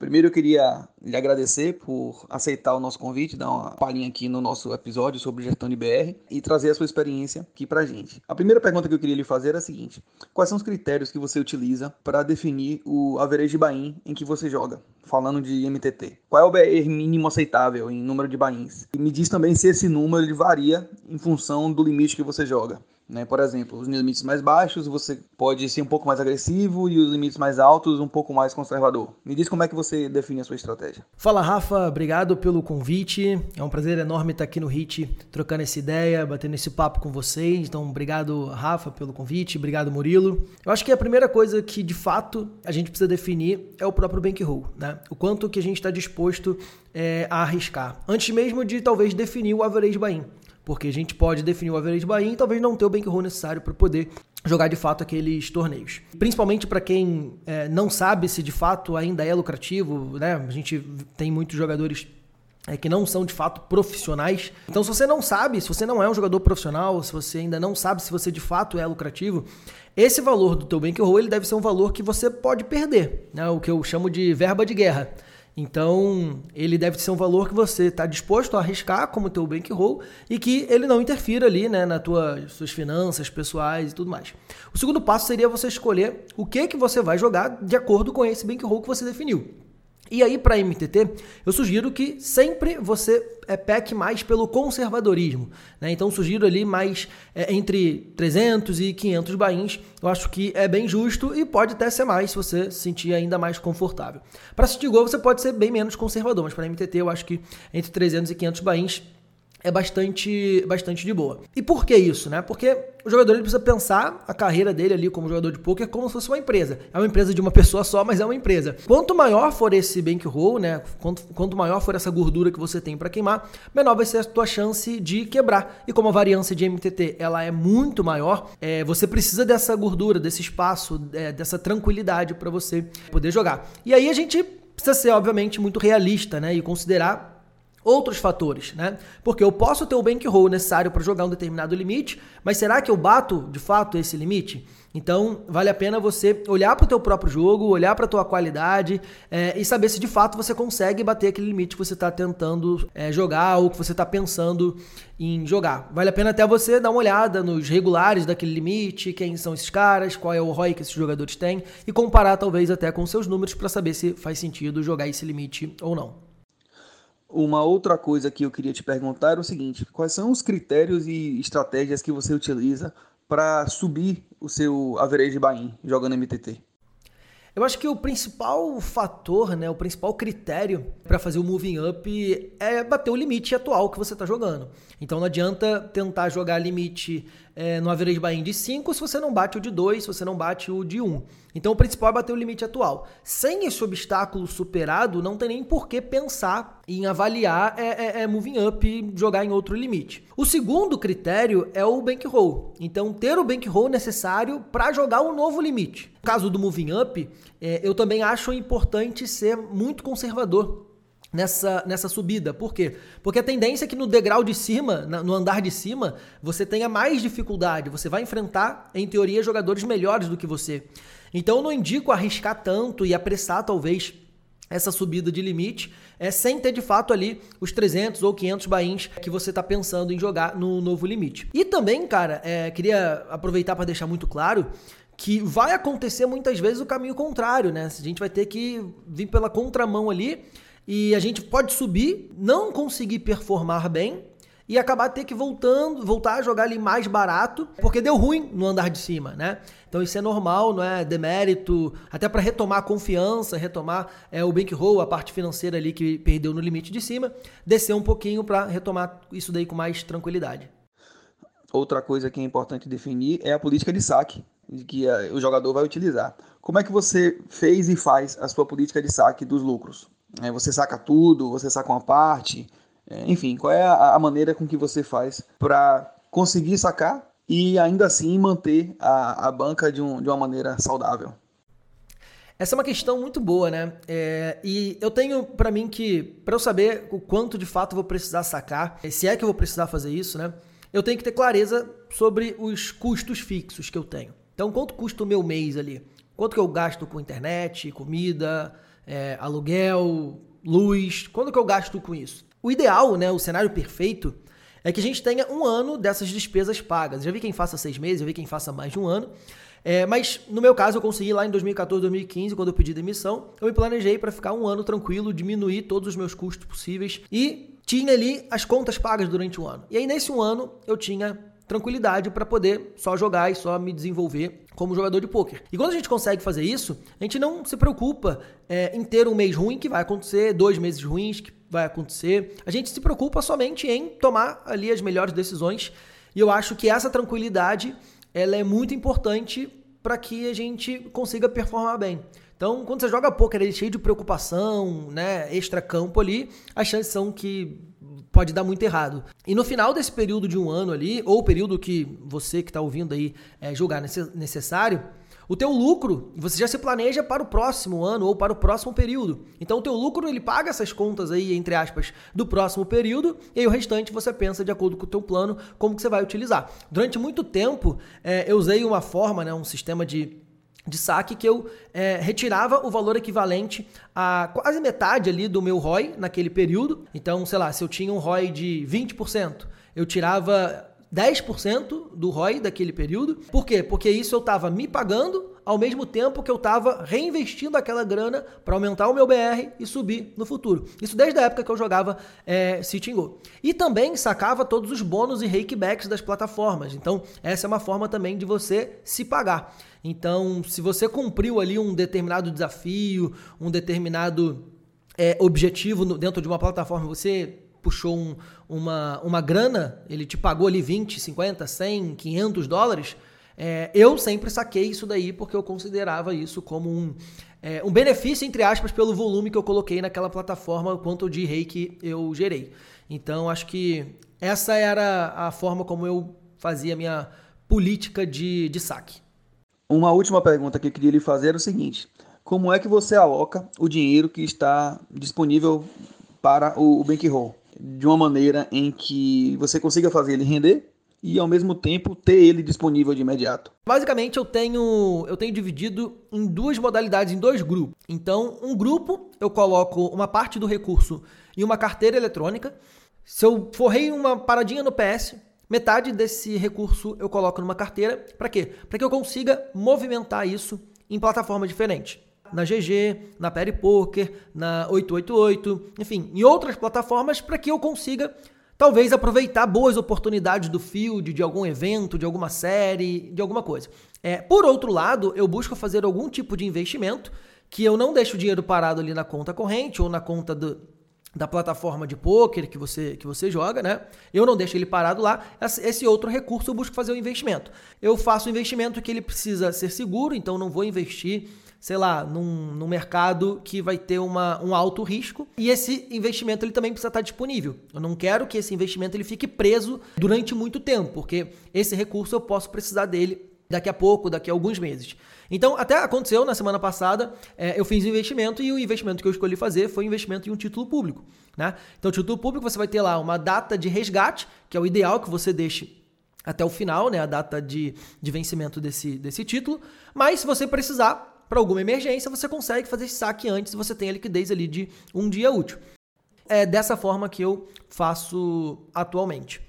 Primeiro eu queria lhe agradecer por aceitar o nosso convite, dar uma palhinha aqui no nosso episódio sobre gestão de BR e trazer a sua experiência aqui pra gente. A primeira pergunta que eu queria lhe fazer é a seguinte: quais são os critérios que você utiliza para definir o average buy-in em que você joga? Falando de MTT. Qual é o BR mínimo aceitável em número de buy-ins? E me diz também se esse número varia em função do limite que você joga. Né? Por exemplo, os limites mais baixos você pode ser um pouco mais agressivo e os limites mais altos um pouco mais conservador. Me diz como é que você define a sua estratégia. Fala Rafa, obrigado pelo convite. É um prazer enorme estar aqui no HIT trocando essa ideia, batendo esse papo com vocês. Então, obrigado Rafa pelo convite, obrigado Murilo. Eu acho que a primeira coisa que de fato a gente precisa definir é o próprio bankroll, né? O quanto que a gente está disposto é, a arriscar. Antes mesmo de talvez definir o average buy-in porque a gente pode definir o average buy-in e talvez não ter o bankroll necessário para poder jogar de fato aqueles torneios. Principalmente para quem é, não sabe se de fato ainda é lucrativo, né? A gente tem muitos jogadores é, que não são de fato profissionais. Então, se você não sabe, se você não é um jogador profissional, se você ainda não sabe se você de fato é lucrativo, esse valor do teu bankroll ele deve ser um valor que você pode perder, né? o que eu chamo de verba de guerra. Então, ele deve ser um valor que você está disposto a arriscar como teu bankroll e que ele não interfira ali, né, nas tua, suas finanças pessoais e tudo mais. O segundo passo seria você escolher o que que você vai jogar de acordo com esse bankroll que você definiu. E aí, para MTT, eu sugiro que sempre você é, peque mais pelo conservadorismo. Né? Então, sugiro ali mais é, entre 300 e 500 bains. Eu acho que é bem justo e pode até ser mais se você se sentir ainda mais confortável. Para City Go, você pode ser bem menos conservador, mas para MTT, eu acho que entre 300 e 500 bains é bastante, bastante de boa. E por que isso, né? Porque o jogador ele precisa pensar a carreira dele ali como jogador de poker como se fosse uma empresa. É uma empresa de uma pessoa só, mas é uma empresa. Quanto maior for esse bankroll, né? Quanto, quanto maior for essa gordura que você tem para queimar, menor vai ser a tua chance de quebrar. E como a variância de MTT ela é muito maior, é, você precisa dessa gordura, desse espaço, é, dessa tranquilidade para você poder jogar. E aí a gente precisa ser, obviamente, muito realista, né? E considerar outros fatores, né? Porque eu posso ter o bankroll necessário para jogar um determinado limite, mas será que eu bato de fato esse limite? Então, vale a pena você olhar para o teu próprio jogo, olhar para a tua qualidade é, e saber se de fato você consegue bater aquele limite que você está tentando é, jogar ou que você está pensando em jogar. Vale a pena até você dar uma olhada nos regulares daquele limite, quem são esses caras, qual é o ROI que esses jogadores têm e comparar talvez até com seus números para saber se faz sentido jogar esse limite ou não. Uma outra coisa que eu queria te perguntar era o seguinte: quais são os critérios e estratégias que você utiliza para subir o seu average buy-in jogando MTT? Eu acho que o principal fator, né, o principal critério para fazer o moving up é bater o limite atual que você está jogando. Então não adianta tentar jogar limite é, no average buy-in de 5 se você não bate o de 2, se você não bate o de 1. Um. Então o principal é bater o limite atual. Sem esse obstáculo superado, não tem nem por que pensar em avaliar é, é, é moving up e jogar em outro limite. O segundo critério é o bankroll. Então ter o bankroll necessário para jogar um novo limite. No caso do moving up, é, eu também acho importante ser muito conservador nessa, nessa subida. Por quê? Porque a tendência é que no degrau de cima, no andar de cima, você tenha mais dificuldade. Você vai enfrentar, em teoria, jogadores melhores do que você. Então eu não indico arriscar tanto e apressar, talvez, essa subida de limite, é sem ter de fato ali os 300 ou 500 bains que você está pensando em jogar no novo limite. E também, cara, é, queria aproveitar para deixar muito claro que vai acontecer muitas vezes o caminho contrário, né? A gente vai ter que vir pela contramão ali e a gente pode subir, não conseguir performar bem e acabar ter que voltando, voltar a jogar ali mais barato, porque deu ruim no andar de cima, né? Então isso é normal, não é demérito, até para retomar a confiança, retomar é, o bankroll, a parte financeira ali que perdeu no limite de cima, descer um pouquinho para retomar isso daí com mais tranquilidade. Outra coisa que é importante definir é a política de saque que o jogador vai utilizar. Como é que você fez e faz a sua política de saque dos lucros? É, você saca tudo, você saca uma parte, é, enfim, qual é a, a, maneira com que você faz para conseguir sacar e ainda assim manter a, a banca de, um, de uma maneira saudável? Essa é uma questão muito boa, né? É, e eu tenho para mim que, para eu saber o quanto de fato vou precisar sacar, se é que eu vou precisar fazer isso, né? Eu tenho que ter clareza sobre os custos fixos que eu tenho. Então, quanto custa o meu mês ali? Quanto que eu gasto com internet, comida, é, aluguel, luz? Quanto que eu gasto com isso? O ideal, né, o cenário perfeito, é que a gente tenha um ano dessas despesas pagas. Já vi quem faça seis meses, já vi quem faça mais de um ano. É, mas no meu caso, eu consegui lá em 2014, 2015, quando eu pedi demissão, eu me planejei para ficar um ano tranquilo, diminuir todos os meus custos possíveis e tinha ali as contas pagas durante um ano. E aí, nesse um ano, eu tinha tranquilidade para poder só jogar e só me desenvolver como jogador de pôquer. E quando a gente consegue fazer isso, a gente não se preocupa é, em ter um mês ruim que vai acontecer, dois meses ruins que vai acontecer. A gente se preocupa somente em tomar ali as melhores decisões. E eu acho que essa tranquilidade ela é muito importante para que a gente consiga performar bem. Então, quando você joga poker cheio de preocupação, né, extra campo ali, as chances são que pode dar muito errado. E no final desse período de um ano ali, ou período que você que está ouvindo aí é, julgar necessário, o teu lucro, você já se planeja para o próximo ano ou para o próximo período. Então o teu lucro ele paga essas contas aí entre aspas do próximo período e aí o restante você pensa de acordo com o teu plano como que você vai utilizar. Durante muito tempo é, eu usei uma forma, né, um sistema de de saque que eu é, retirava o valor equivalente a quase metade ali do meu ROI naquele período. Então, sei lá, se eu tinha um ROI de 20%, eu tirava 10% do ROI daquele período. Por quê? Porque isso eu estava me pagando ao mesmo tempo que eu estava reinvestindo aquela grana para aumentar o meu BR e subir no futuro. Isso desde a época que eu jogava é, Sitting Go. E também sacava todos os bônus e rakebacks das plataformas. Então, essa é uma forma também de você se pagar. Então, se você cumpriu ali um determinado desafio, um determinado é, objetivo no, dentro de uma plataforma, você puxou um, uma, uma grana, ele te pagou ali 20, 50, 100, 500 dólares, é, eu sempre saquei isso daí porque eu considerava isso como um, é, um benefício, entre aspas, pelo volume que eu coloquei naquela plataforma, quanto de rei que eu gerei. Então, acho que essa era a forma como eu fazia a minha política de, de saque. Uma última pergunta que eu queria lhe fazer é o seguinte: como é que você aloca o dinheiro que está disponível para o bankroll de uma maneira em que você consiga fazer ele render e ao mesmo tempo ter ele disponível de imediato? Basicamente eu tenho eu tenho dividido em duas modalidades, em dois grupos. Então, um grupo eu coloco uma parte do recurso em uma carteira eletrônica. Se eu forrei uma paradinha no PS, Metade desse recurso eu coloco numa carteira. Para quê? Para que eu consiga movimentar isso em plataformas diferentes. Na GG, na Poker, na 888, enfim, em outras plataformas para que eu consiga talvez aproveitar boas oportunidades do field, de algum evento, de alguma série, de alguma coisa. É, por outro lado, eu busco fazer algum tipo de investimento que eu não deixo o dinheiro parado ali na conta corrente ou na conta do, da plataforma de poker que você, que você joga, né? Eu não deixo ele parado lá. Esse outro recurso eu busco fazer o um investimento. Eu faço o um investimento que ele precisa ser seguro, então não vou investir, sei lá, num, num mercado que vai ter uma, um alto risco. E esse investimento ele também precisa estar disponível. Eu não quero que esse investimento ele fique preso durante muito tempo, porque esse recurso eu posso precisar dele daqui a pouco, daqui a alguns meses. Então, até aconteceu na semana passada, é, eu fiz um investimento e o investimento que eu escolhi fazer foi um investimento em um título público. Né? Então, título público você vai ter lá uma data de resgate, que é o ideal que você deixe até o final, né, a data de, de vencimento desse, desse título. Mas se você precisar, para alguma emergência, você consegue fazer esse saque antes, você tem a liquidez ali de um dia útil. É dessa forma que eu faço atualmente.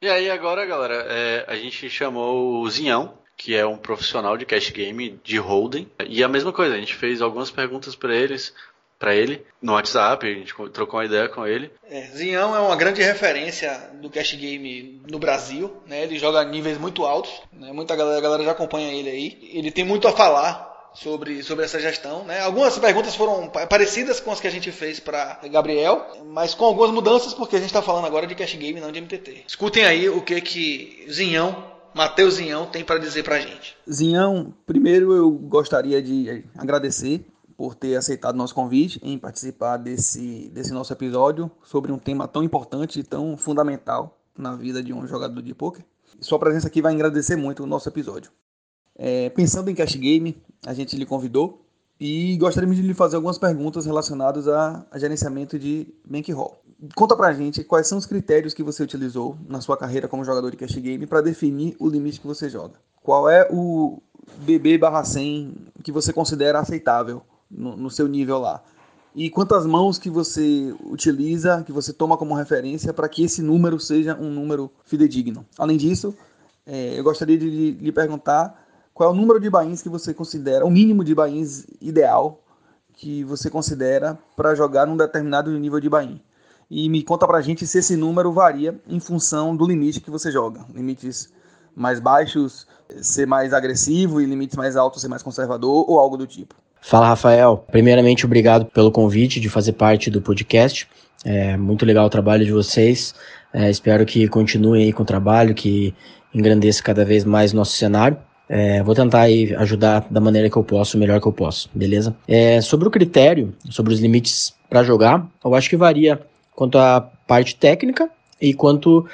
E aí agora, galera, é, a gente chamou o Zinhão, que é um profissional de cash game de holding. E a mesma coisa, a gente fez algumas perguntas para eles para ele no WhatsApp, a gente trocou uma ideia com ele. É, Zinhão é uma grande referência do cash game no Brasil, né? Ele joga níveis muito altos, né? Muita galera, a galera já acompanha ele aí. Ele tem muito a falar sobre, sobre essa gestão. Né? Algumas perguntas foram parecidas com as que a gente fez para Gabriel, mas com algumas mudanças, porque a gente está falando agora de cash game, não de MTT. Escutem aí o que que Zinhão, Matheus Zinhão, tem para dizer para a gente. Zinhão, primeiro eu gostaria de agradecer por ter aceitado nosso convite em participar desse, desse nosso episódio sobre um tema tão importante e tão fundamental na vida de um jogador de poker. Sua presença aqui vai agradecer muito o nosso episódio. É, pensando em cash game, a gente lhe convidou e gostaríamos de lhe fazer algumas perguntas relacionadas a, a gerenciamento de bankroll. Conta pra gente quais são os critérios que você utilizou na sua carreira como jogador de cash game para definir o limite que você joga. Qual é o BB barra 100 que você considera aceitável no, no seu nível lá? E quantas mãos que você utiliza, que você toma como referência para que esse número seja um número fidedigno. Além disso, é, eu gostaria de lhe perguntar qual é o número de bains que você considera, o mínimo de bains ideal que você considera para jogar num determinado nível de bain? E me conta pra gente se esse número varia em função do limite que você joga. Limites mais baixos ser mais agressivo e limites mais altos ser mais conservador ou algo do tipo. Fala, Rafael. Primeiramente, obrigado pelo convite de fazer parte do podcast. É muito legal o trabalho de vocês. É, espero que continuem aí com o trabalho, que engrandeça cada vez mais nosso cenário. É, vou tentar aí ajudar da maneira que eu posso, o melhor que eu posso, beleza? É, sobre o critério, sobre os limites para jogar, eu acho que varia quanto à parte técnica e quanto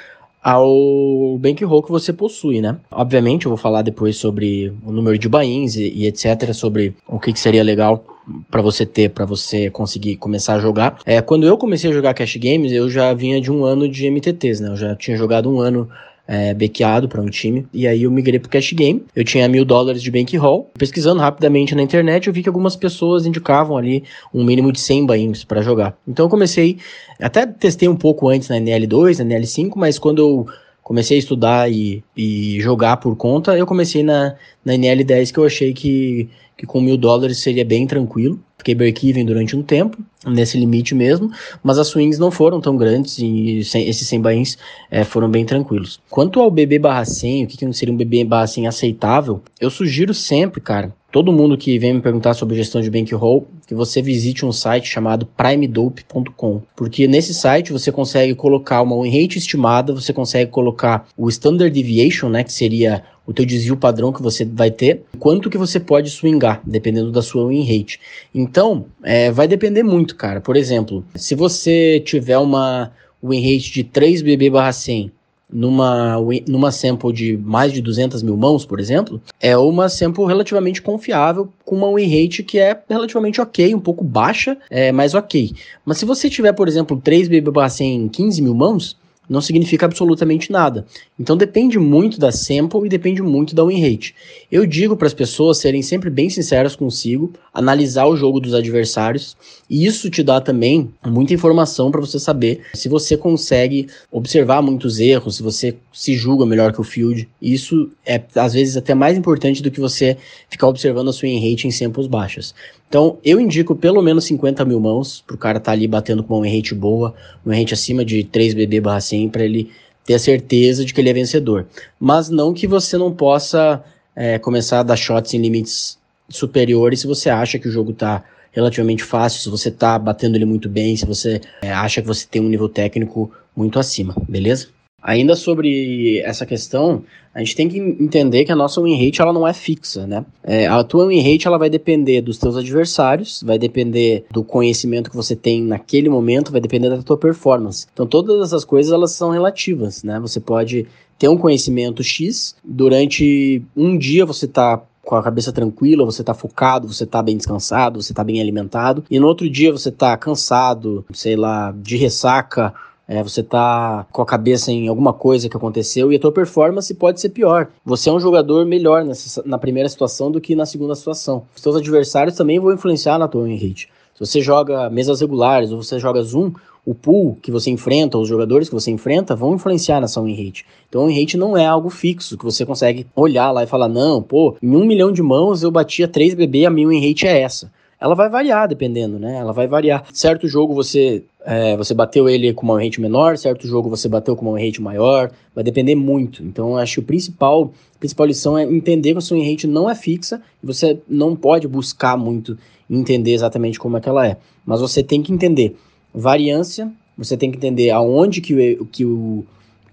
ao bankroll que você possui, né? Obviamente, eu vou falar depois sobre o número de bains e, e etc, sobre o que, que seria legal para você ter, para você conseguir começar a jogar. É, quando eu comecei a jogar cash games, eu já vinha de um ano de MTTs, né? Eu já tinha jogado um ano é, bequeado para um time. E aí eu migrei pro cash game. Eu tinha mil dólares de bankroll. Pesquisando rapidamente na internet, eu vi que algumas pessoas indicavam ali um mínimo de 100 bains para jogar. Então eu comecei, até testei um pouco antes na NL2, na NL5, mas quando eu comecei a estudar e, e jogar por conta, eu comecei na, na NL10 que eu achei que, que com mil dólares seria bem tranquilo. Fiquei break-even durante um tempo, nesse limite mesmo, mas as swings não foram tão grandes e esses 100 bains é, foram bem tranquilos. Quanto ao BB barra 100, o que, que seria um BB barra 100 aceitável, eu sugiro sempre, cara, todo mundo que vem me perguntar sobre gestão de bankroll, que você visite um site chamado primedope.com, porque nesse site você consegue colocar uma win rate estimada, você consegue colocar o standard deviation, né, que seria o teu desvio padrão que você vai ter, quanto que você pode swingar, dependendo da sua win rate. Então, é, vai depender muito, cara. Por exemplo, se você tiver uma win rate de 3 BB barra 100 numa, numa sample de mais de 200 mil mãos, por exemplo, é uma sample relativamente confiável, com uma win rate que é relativamente ok, um pouco baixa, é, mas ok. Mas se você tiver, por exemplo, 3 BB barra 100 em 15 mil mãos, não significa absolutamente nada. Então depende muito da sample e depende muito da win rate. Eu digo para as pessoas serem sempre bem sinceras consigo, analisar o jogo dos adversários, e isso te dá também muita informação para você saber se você consegue observar muitos erros, se você se julga melhor que o field. Isso é às vezes até mais importante do que você ficar observando a sua win rate em samples baixas. Então, eu indico pelo menos 50 mil mãos pro cara tá ali batendo com uma rate boa, uma rate acima de 3 BB barra 100 para ele ter a certeza de que ele é vencedor. Mas não que você não possa é, começar a dar shots em limites superiores se você acha que o jogo está relativamente fácil, se você está batendo ele muito bem, se você é, acha que você tem um nível técnico muito acima, beleza? Ainda sobre essa questão, a gente tem que entender que a nossa win rate ela não é fixa, né? É, a tua win rate ela vai depender dos teus adversários, vai depender do conhecimento que você tem naquele momento, vai depender da tua performance. Então todas essas coisas elas são relativas, né? Você pode ter um conhecimento X, durante um dia você tá com a cabeça tranquila, você tá focado, você tá bem descansado, você tá bem alimentado, e no outro dia você tá cansado, sei lá, de ressaca, é, você tá com a cabeça em alguma coisa que aconteceu e a tua performance pode ser pior. Você é um jogador melhor nessa, na primeira situação do que na segunda situação. Os teus adversários também vão influenciar na tua win rate. Se você joga mesas regulares ou você joga zoom, o pool que você enfrenta, os jogadores que você enfrenta, vão influenciar nessa win rate. Então, win rate não é algo fixo que você consegue olhar lá e falar: não, pô, em um milhão de mãos eu batia 3 BB, a minha win rate é essa. Ela vai variar dependendo, né? Ela vai variar. Certo jogo você é, você bateu ele com uma rate menor, certo jogo você bateu com uma rate maior, vai depender muito. Então acho que o principal, a principal lição é entender que a sua rate não é fixa e você não pode buscar muito entender exatamente como é que ela é. Mas você tem que entender variância, você tem que entender aonde que o, que o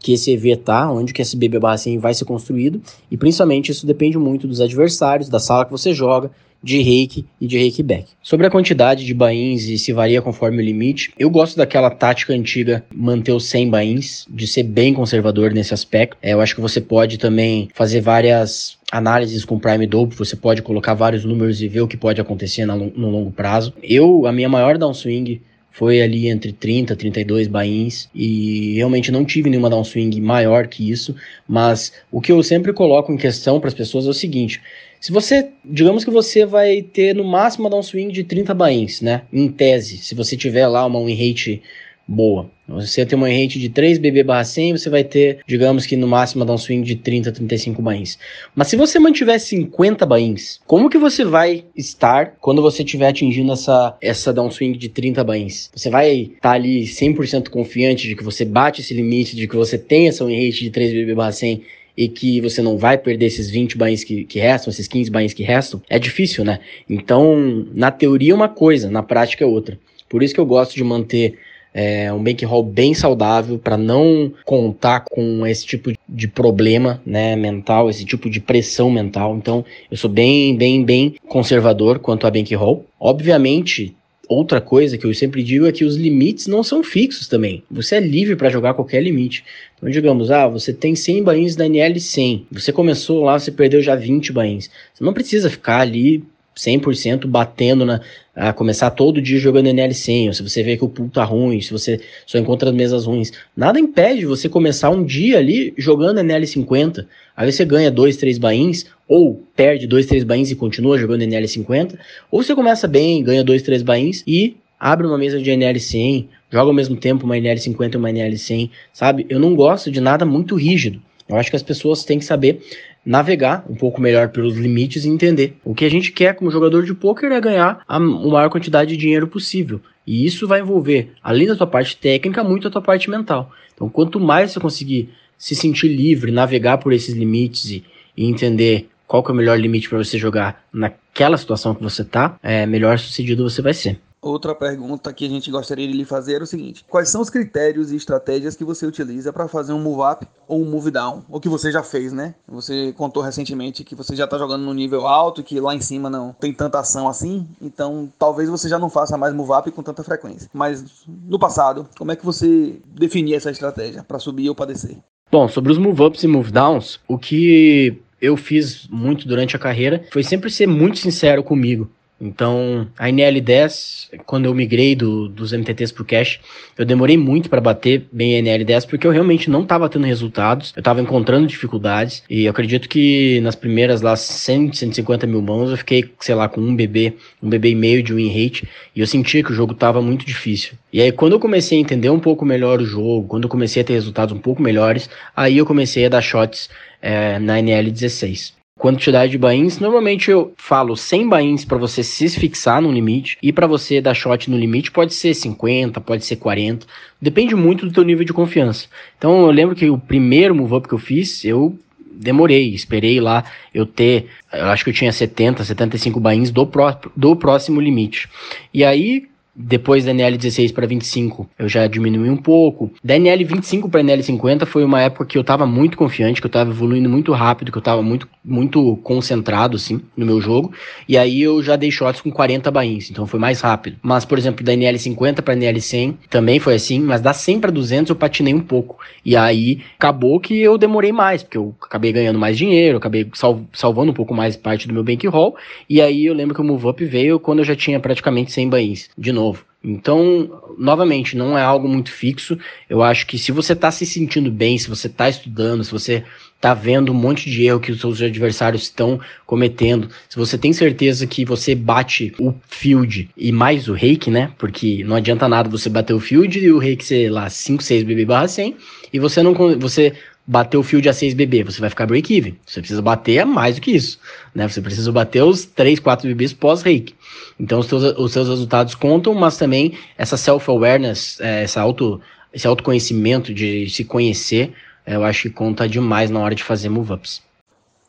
que esse EV está, onde que esse BB barra 100 vai ser construído, e principalmente isso depende muito dos adversários, da sala que você joga, de reiki e de reiki back. Sobre a quantidade de bains e se varia conforme o limite, eu gosto daquela tática antiga, manter os 100 bains, de ser bem conservador nesse aspecto. É, eu acho que você pode também fazer várias análises com Prime Double, você pode colocar vários números e ver o que pode acontecer no, longo prazo. Eu, a minha maior downswing foi ali entre 30 e 32 bains e realmente não tive nenhuma downswing maior que isso, mas o que eu sempre coloco em questão para as pessoas é o seguinte: se você, digamos que você vai ter no máximo uma downswing de 30 bains, né? Em tese, se você tiver lá uma win rate boa. Você tem uma rate de 3 BB barra 100, você vai ter, digamos que no máximo dar um swing de 30 a 35 bains. Mas se você mantiver 50 bains, como que você vai estar quando você estiver atingindo essa, essa downswing de 30 bains? Você vai estar tá ali 100% confiante de que você bate esse limite, de que você tem essa win rate de 3 BB barra 100 e que você não vai perder esses 20 bains que, que restam, esses 15 bains que restam, é difícil, né? Então, na teoria é uma coisa, na prática é outra. Por isso que eu gosto de manter é, um bankroll bem saudável para não contar com esse tipo de problema né, mental, esse tipo de pressão mental. Então, eu sou bem, bem, bem conservador quanto a bankroll. Obviamente, outra coisa que eu sempre digo é que os limites não são fixos também. Você é livre para jogar qualquer limite. Então, digamos, ah, você tem 100 bains da NL 100. Você começou lá, você perdeu já 20 bains. Você não precisa ficar ali 100% batendo na. A começar todo dia jogando NL100, ou se você vê que o pool tá ruim, se você só encontra mesas ruins. Nada impede você começar um dia ali jogando NL50. Aí você ganha 2, 3 bains, ou perde 2, 3 bains e continua jogando NL50. Ou você começa bem, ganha 2, 3 bains e abre uma mesa de NL100, joga ao mesmo tempo uma NL50 e uma NL100, sabe? Eu não gosto de nada muito rígido. Eu acho que as pessoas têm que saber navegar um pouco melhor pelos limites e entender. O que a gente quer como jogador de poker é ganhar a maior quantidade de dinheiro possível. E isso vai envolver, além da tua parte técnica, muito a tua parte mental. Então, quanto mais você conseguir se sentir livre, navegar por esses limites e, e entender qual que é o melhor limite para você jogar naquela situação que você tá, é, melhor sucedido você vai ser. Outra pergunta que a gente gostaria de lhe fazer é o seguinte: quais são os critérios e estratégias que você utiliza para fazer um move up ou um move down? Ou que você já fez, né? Você contou recentemente que você já está jogando no nível alto e que lá em cima não tem tanta ação assim, então talvez você já não faça mais move up com tanta frequência. Mas no passado, como é que você definia essa estratégia para subir ou para descer? Bom, sobre os move ups e move downs, o que eu fiz muito durante a carreira foi sempre ser muito sincero comigo. Então, a NL10, quando eu migrei do, dos MTTs para o Cash, eu demorei muito para bater bem a NL10 porque eu realmente não estava tendo resultados, eu estava encontrando dificuldades e eu acredito que nas primeiras lá 100, 150 mil mãos eu fiquei, sei lá, com um bebê, um bebê e meio de win rate e eu sentia que o jogo estava muito difícil. E aí, quando eu comecei a entender um pouco melhor o jogo, quando eu comecei a ter resultados um pouco melhores, aí eu comecei a dar shots é, na NL16 quantidade de bains, normalmente eu falo 100 bains para você se fixar no limite e para você dar shot no limite pode ser 50, pode ser 40, depende muito do teu nível de confiança. Então eu lembro que o primeiro move up que eu fiz, eu demorei, esperei lá eu ter, eu acho que eu tinha 70, 75 bains do, do próximo limite. E aí depois da NL16 para 25, eu já diminui um pouco. Da NL25 para NL50 foi uma época que eu estava muito confiante, que eu estava evoluindo muito rápido, que eu estava muito, muito concentrado, assim, no meu jogo. E aí eu já dei shots com 40 bains, então foi mais rápido. Mas, por exemplo, da NL50 para NL100 também foi assim, mas da 100 para 200 eu patinei um pouco. E aí acabou que eu demorei mais, porque eu acabei ganhando mais dinheiro, acabei sal salvando um pouco mais parte do meu bankroll. E aí eu lembro que o move up veio quando eu já tinha praticamente 100 bains. De novo novo. Então, novamente, não é algo muito fixo. Eu acho que se você está se sentindo bem, se você está estudando, se você está vendo um monte de erro que os seus adversários estão cometendo, se você tem certeza que você bate o field e mais o reiki, né? Porque não adianta nada você bater o field e o reiki ser lá 5, 6 BB barra 100 e você não, você bater o field a 6 BB, você vai ficar break-even. Você precisa bater a mais do que isso. Né? Você precisa bater os 3, 4 BBs pós-rake. Então os, teus, os seus resultados contam, mas também essa self-awareness, é, essa auto, esse autoconhecimento de se conhecer, eu acho que conta demais na hora de fazer move-ups.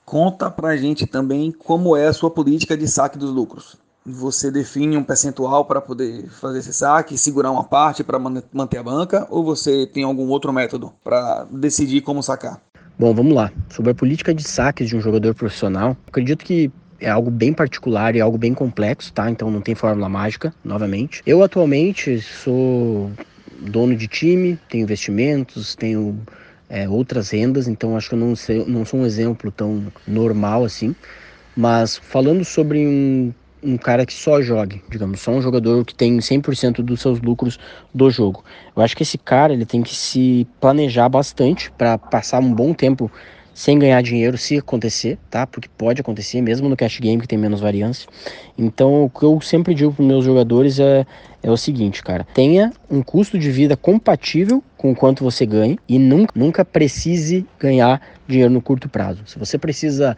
Conta pra gente também como é a sua política de saque dos lucros. Você define um percentual para poder fazer esse saque, segurar uma parte para manter a banca, ou você tem algum outro método para decidir como sacar? Bom, vamos lá. Sobre a política de saques de um jogador profissional, acredito que é algo bem particular e algo bem complexo, tá? Então não tem fórmula mágica, novamente. Eu atualmente sou dono de time, tenho investimentos, tenho é, outras rendas, então acho que eu não, sei, não sou um exemplo tão normal assim. Mas falando sobre um, um cara que só jogue, digamos, só um jogador que tem 100% dos seus lucros do jogo. Eu acho que esse cara ele tem que se planejar bastante para passar um bom tempo sem ganhar dinheiro se acontecer, tá? Porque pode acontecer, mesmo no cash game que tem menos variância. Então, o que eu sempre digo para meus jogadores é, é o seguinte, cara: tenha um custo de vida compatível com o quanto você ganha e nunca, nunca precise ganhar dinheiro no curto prazo. Se você precisa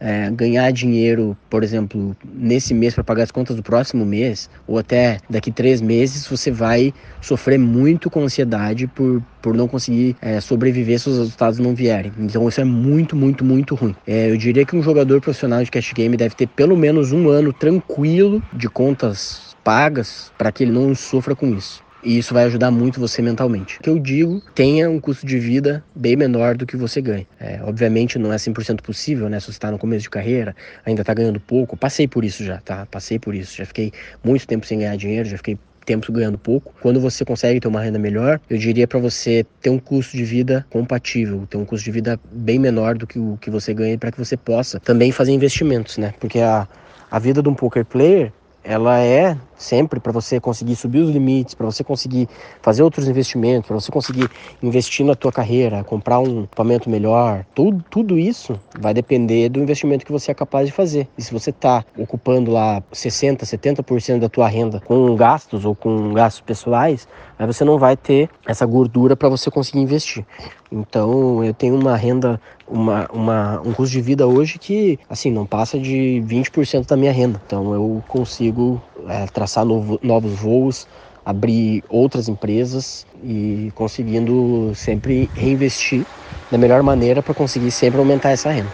é, ganhar dinheiro, por exemplo, nesse mês para pagar as contas do próximo mês, ou até daqui três meses, você vai sofrer muito com ansiedade por, por não conseguir é, sobreviver se os resultados não vierem. Então isso é muito, muito, muito ruim. É, eu diria que um jogador profissional de cash game deve ter pelo menos um ano tranquilo de contas pagas para que ele não sofra com isso. E isso vai ajudar muito você mentalmente. O que eu digo, tenha um custo de vida bem menor do que você ganha. É, obviamente não é 100% possível, né? Se você está no começo de carreira, ainda está ganhando pouco. Passei por isso já, tá? Passei por isso. Já fiquei muito tempo sem ganhar dinheiro, já fiquei tempo ganhando pouco. Quando você consegue ter uma renda melhor, eu diria para você ter um custo de vida compatível, ter um custo de vida bem menor do que o que você ganha para que você possa também fazer investimentos, né? Porque a, a vida de um poker player ela é sempre para você conseguir subir os limites, para você conseguir fazer outros investimentos, para você conseguir investir na tua carreira, comprar um equipamento melhor, tudo, tudo isso vai depender do investimento que você é capaz de fazer. E se você está ocupando lá 60, 70% da tua renda com gastos ou com gastos pessoais, aí você não vai ter essa gordura para você conseguir investir. Então, eu tenho uma renda, uma, uma, um custo de vida hoje que, assim, não passa de 20% da minha renda. Então, eu consigo é, traçar novo, novos voos, abrir outras empresas e conseguindo sempre reinvestir da melhor maneira para conseguir sempre aumentar essa renda.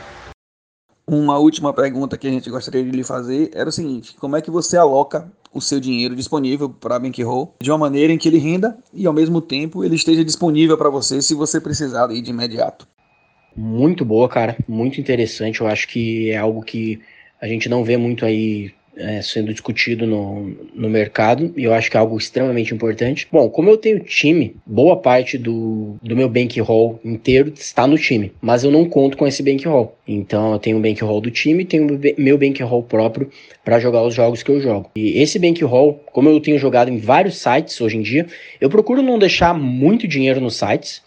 Uma última pergunta que a gente gostaria de lhe fazer era o seguinte: como é que você aloca o seu dinheiro disponível para a Bankroll de uma maneira em que ele renda e ao mesmo tempo ele esteja disponível para você se você precisar de imediato? Muito boa, cara, muito interessante. Eu acho que é algo que a gente não vê muito aí é, sendo discutido no, no mercado e eu acho que é algo extremamente importante. Bom, como eu tenho time, boa parte do, do meu bankroll inteiro está no time, mas eu não conto com esse bankroll. Então eu tenho o bankroll do time e tenho meu bankroll próprio para jogar os jogos que eu jogo. E esse bankroll, como eu tenho jogado em vários sites hoje em dia, eu procuro não deixar muito dinheiro nos sites.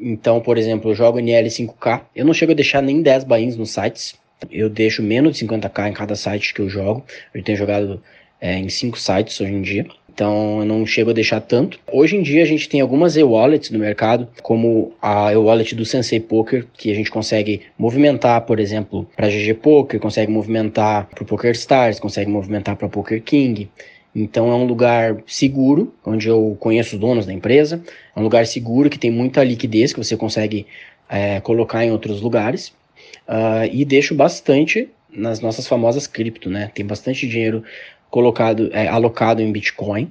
Então, por exemplo, eu jogo NL5K, eu não chego a deixar nem 10 bains nos sites, eu deixo menos de 50k em cada site que eu jogo. Eu tenho jogado é, em cinco sites hoje em dia. Então eu não chego a deixar tanto. Hoje em dia a gente tem algumas e-wallets no mercado, como a e-wallet do Sensei Poker, que a gente consegue movimentar, por exemplo, para GG Poker, consegue movimentar para Poker Stars, consegue movimentar para Poker King. Então é um lugar seguro, onde eu conheço os donos da empresa. É um lugar seguro que tem muita liquidez que você consegue é, colocar em outros lugares. Uh, e deixo bastante nas nossas famosas cripto, né? Tem bastante dinheiro colocado, é, alocado em Bitcoin.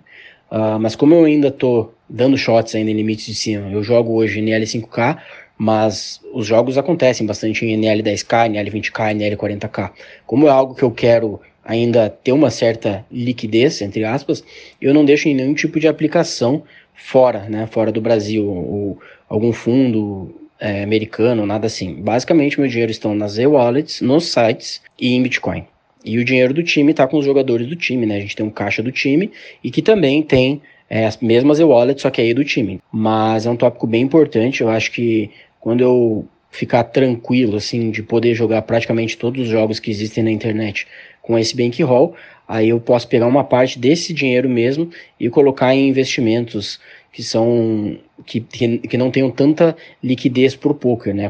Uh, mas como eu ainda tô dando shots ainda em limites de cima, eu jogo hoje em NL5K, mas os jogos acontecem bastante em NL10K, NL20K, NL40K. Como é algo que eu quero ainda ter uma certa liquidez, entre aspas, eu não deixo em nenhum tipo de aplicação fora, né, fora do Brasil, ou algum fundo é, americano, nada assim. Basicamente, meu dinheiro estão nas e-wallets, nos sites e em Bitcoin. E o dinheiro do time está com os jogadores do time, né? A gente tem um caixa do time e que também tem é, as mesmas e-wallets, só que aí do time. Mas é um tópico bem importante. Eu acho que quando eu ficar tranquilo, assim, de poder jogar praticamente todos os jogos que existem na internet com esse bankroll, aí eu posso pegar uma parte desse dinheiro mesmo e colocar em investimentos que são que, que, não tenham tanta liquidez pro poker, né?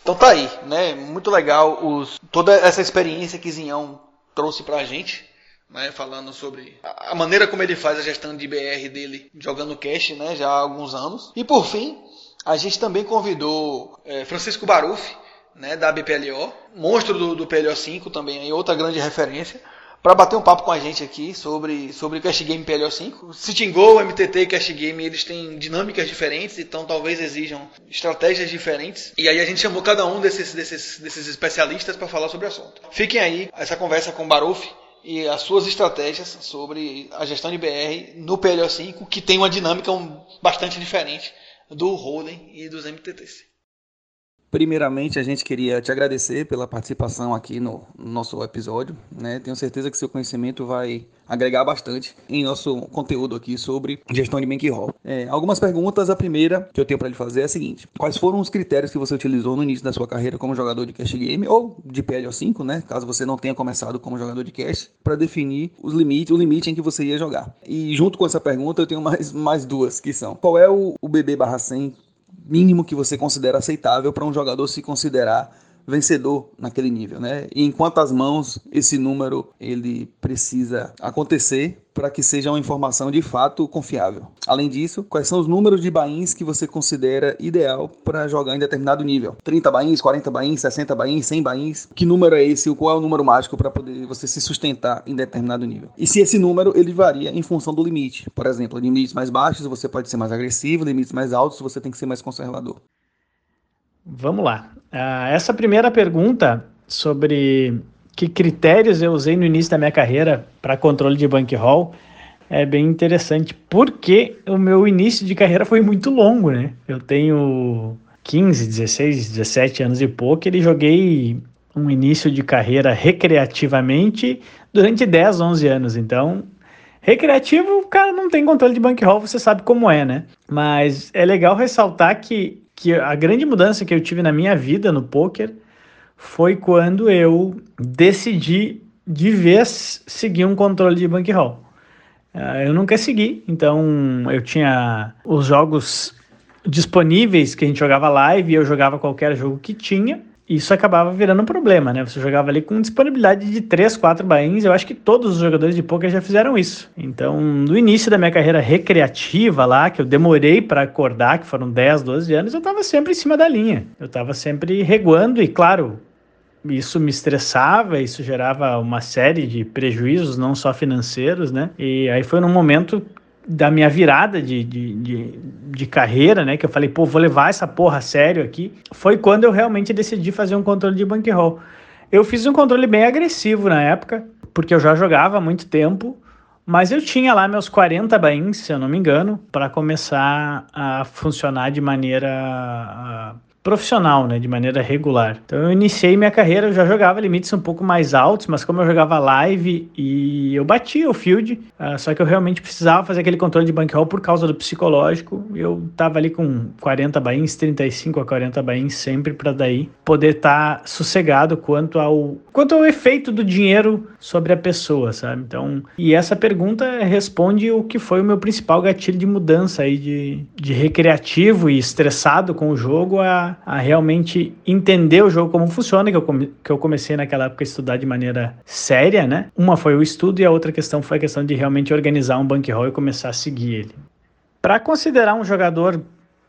Então tá aí, né? Muito legal os, toda essa experiência que Zinhão trouxe pra gente, né? Falando sobre a maneira como ele faz a gestão de BR dele jogando cash, né? Já há alguns anos. E por fim, a gente também convidou é, Francisco Baruf, né? Da BPLO, monstro do, do PLO 5 também, aí, outra grande referência para bater um papo com a gente aqui sobre, sobre Cash Game PLO5. Sitting Go, MTT e Cash Game, eles têm dinâmicas diferentes, então talvez exijam estratégias diferentes. E aí a gente chamou cada um desses, desses, desses especialistas para falar sobre o assunto. Fiquem aí, essa conversa com o Baruf e as suas estratégias sobre a gestão de BR no PLO5, que tem uma dinâmica bastante diferente do Hold'em e dos MTTs. Primeiramente, a gente queria te agradecer pela participação aqui no, nosso episódio. Né? Tenho certeza que seu conhecimento vai agregar bastante em nosso conteúdo aqui sobre gestão de bankroll. É, algumas perguntas. A primeira que eu tenho para lhe fazer é a seguinte: quais foram os critérios que você utilizou no início da sua carreira como jogador de cash game ou de PLO5, né? Caso você não tenha começado como jogador de cash, para definir os limites, o limite em que você ia jogar. E junto com essa pergunta, eu tenho mais, mais duas que são: qual é o, o BB/100 mínimo que você considera aceitável para um jogador se considerar vencedor naquele nível, né? E em quantas mãos esse número ele precisa acontecer para que seja uma informação de fato confiável. Além disso, quais são os números de bains que você considera ideal para jogar em determinado nível? 30 bains, 40 bains, 60 bains, 100 bains? Que número é esse? Qual é o número mágico para poder você se sustentar em determinado nível? E se esse número ele varia em função do limite? Por exemplo, limites mais baixos você pode ser mais agressivo, limites mais altos você tem que ser mais conservador. Vamos lá. Uh, essa primeira pergunta sobre que critérios eu usei no início da minha carreira para controle de bankroll é bem interessante, porque o meu início de carreira foi muito longo, né? Eu tenho 15, 16, 17 anos de poker e joguei um início de carreira recreativamente durante 10, 11 anos. Então, recreativo, o cara não tem controle de bankroll, você sabe como é, né? Mas é legal ressaltar que que a grande mudança que eu tive na minha vida no poker foi quando eu decidi de vez seguir um controle de bankroll. Uh, eu nunca segui, então eu tinha os jogos disponíveis que a gente jogava live, eu jogava qualquer jogo que tinha, isso acabava virando um problema, né? Você jogava ali com disponibilidade de 3, 4 bains. Eu acho que todos os jogadores de poker já fizeram isso. Então, no início da minha carreira recreativa lá, que eu demorei para acordar, que foram 10, 12 anos, eu estava sempre em cima da linha. Eu estava sempre reguando e, claro, isso me estressava, isso gerava uma série de prejuízos, não só financeiros, né? E aí foi num momento da minha virada de, de, de, de, carreira, né? Que eu falei, pô, vou levar essa porra a sério aqui. Foi quando eu realmente decidi fazer um controle de bankroll. Eu fiz um controle bem agressivo na época, porque eu já jogava há muito tempo, mas eu tinha lá meus 40 bains, se eu não me engano, para começar a funcionar de maneira profissional, né, de maneira regular. Então eu iniciei minha carreira, eu já jogava limites um pouco mais altos, mas como eu jogava live e eu batia o field, uh, só que eu realmente precisava fazer aquele controle de bankroll por causa do psicológico. Eu tava ali com 40 bains, 35 a 40 bains sempre para daí poder estar tá sossegado quanto ao quanto ao efeito do dinheiro sobre a pessoa, sabe? Então, e essa pergunta responde o que foi o meu principal gatilho de mudança aí de, de recreativo e estressado com o jogo a a, realmente entender o jogo como funciona, que eu, come, que eu comecei naquela época a estudar de maneira séria, né? Uma foi o estudo e a outra questão foi a questão de realmente organizar um bankroll e começar a seguir ele. Para considerar um jogador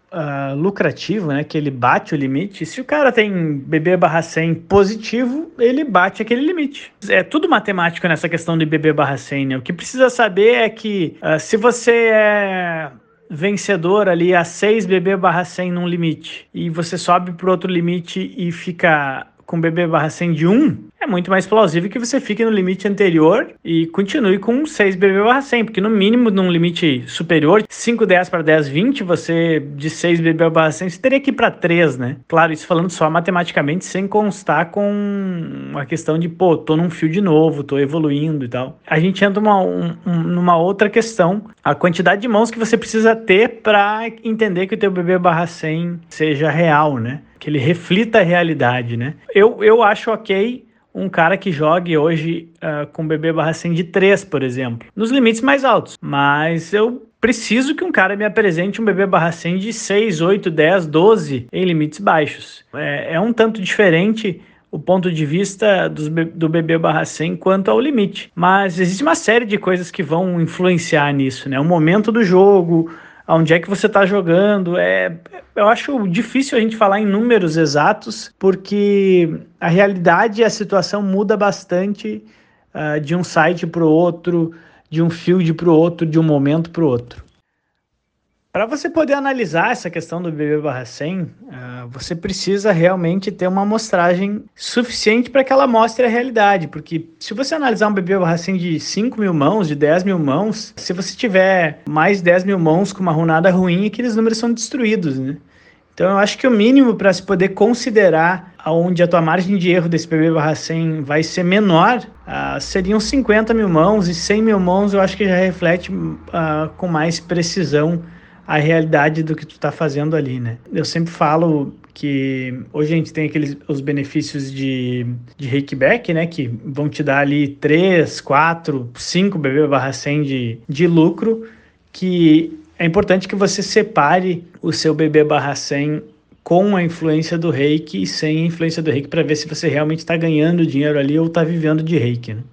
Uh, lucrativo, né, que ele bate o limite, se o cara tem BB barra 100 positivo, ele bate aquele limite. É tudo matemático nessa questão de BB barra 100, né? O que precisa saber é que uh, se você é vencedor ali a 6 BB barra 100 num limite. E você sobe para outro limite e fica com BB barra 100 de 1, é muito mais plausível que você fique no limite anterior e continue com 6 BB barra 100, porque no mínimo num limite superior, 5, 10 para 10, 20, você de 6 BB barra 100, você teria que ir para 3, né? Claro, isso falando só matematicamente, sem constar com a questão de, pô, tô num fio de novo, tô evoluindo e tal. A gente entra numa, um, numa outra questão, a quantidade de mãos que você precisa ter para entender que o teu BB barra 100 seja real, né? que ele reflita a realidade, né? Eu, eu acho ok um cara que jogue hoje uh, com BB barra 100 de 3, por exemplo, nos limites mais altos. Mas eu preciso que um cara me apresente um BB barra 100 de 6, 8, 10, 12 em limites baixos. É, é um tanto diferente o ponto de vista do, do BB barra 100 quanto ao limite. Mas existe uma série de coisas que vão influenciar nisso, né? O momento do jogo, onde é que você está jogando. É, eu acho difícil a gente falar em números exatos, porque a realidade e a situação muda bastante uh, de um site para o outro, de um field para o outro, de um momento para o outro. Para você poder analisar essa questão do BB/100, uh, ah, você precisa realmente ter uma amostragem suficiente para que ela mostre a realidade, porque se você analisar um BB/100 de 5 mil mãos, de 10 mil mãos, se você tiver mais 10 mil mãos com uma runada ruim, aqueles números são destruídos, né? Então eu acho que o mínimo para se poder considerar aonde a tua margem de erro desse BB/100 vai ser menor, uh, seriam 50 mil mãos e 100 mil mãos eu acho que já reflete uh, com mais precisão a realidade do que tu está fazendo ali, né? Eu sempre falo que hoje a gente tem aqueles os benefícios de, de rakeback, né? Que vão te dar ali 3, 4, 5 BB barra 100 de, de lucro, que é importante que você separe o seu BB barra 100 com a influência do reiki e sem a influência do reiki para ver se você realmente está ganhando dinheiro ali ou está vivendo de reiki, né?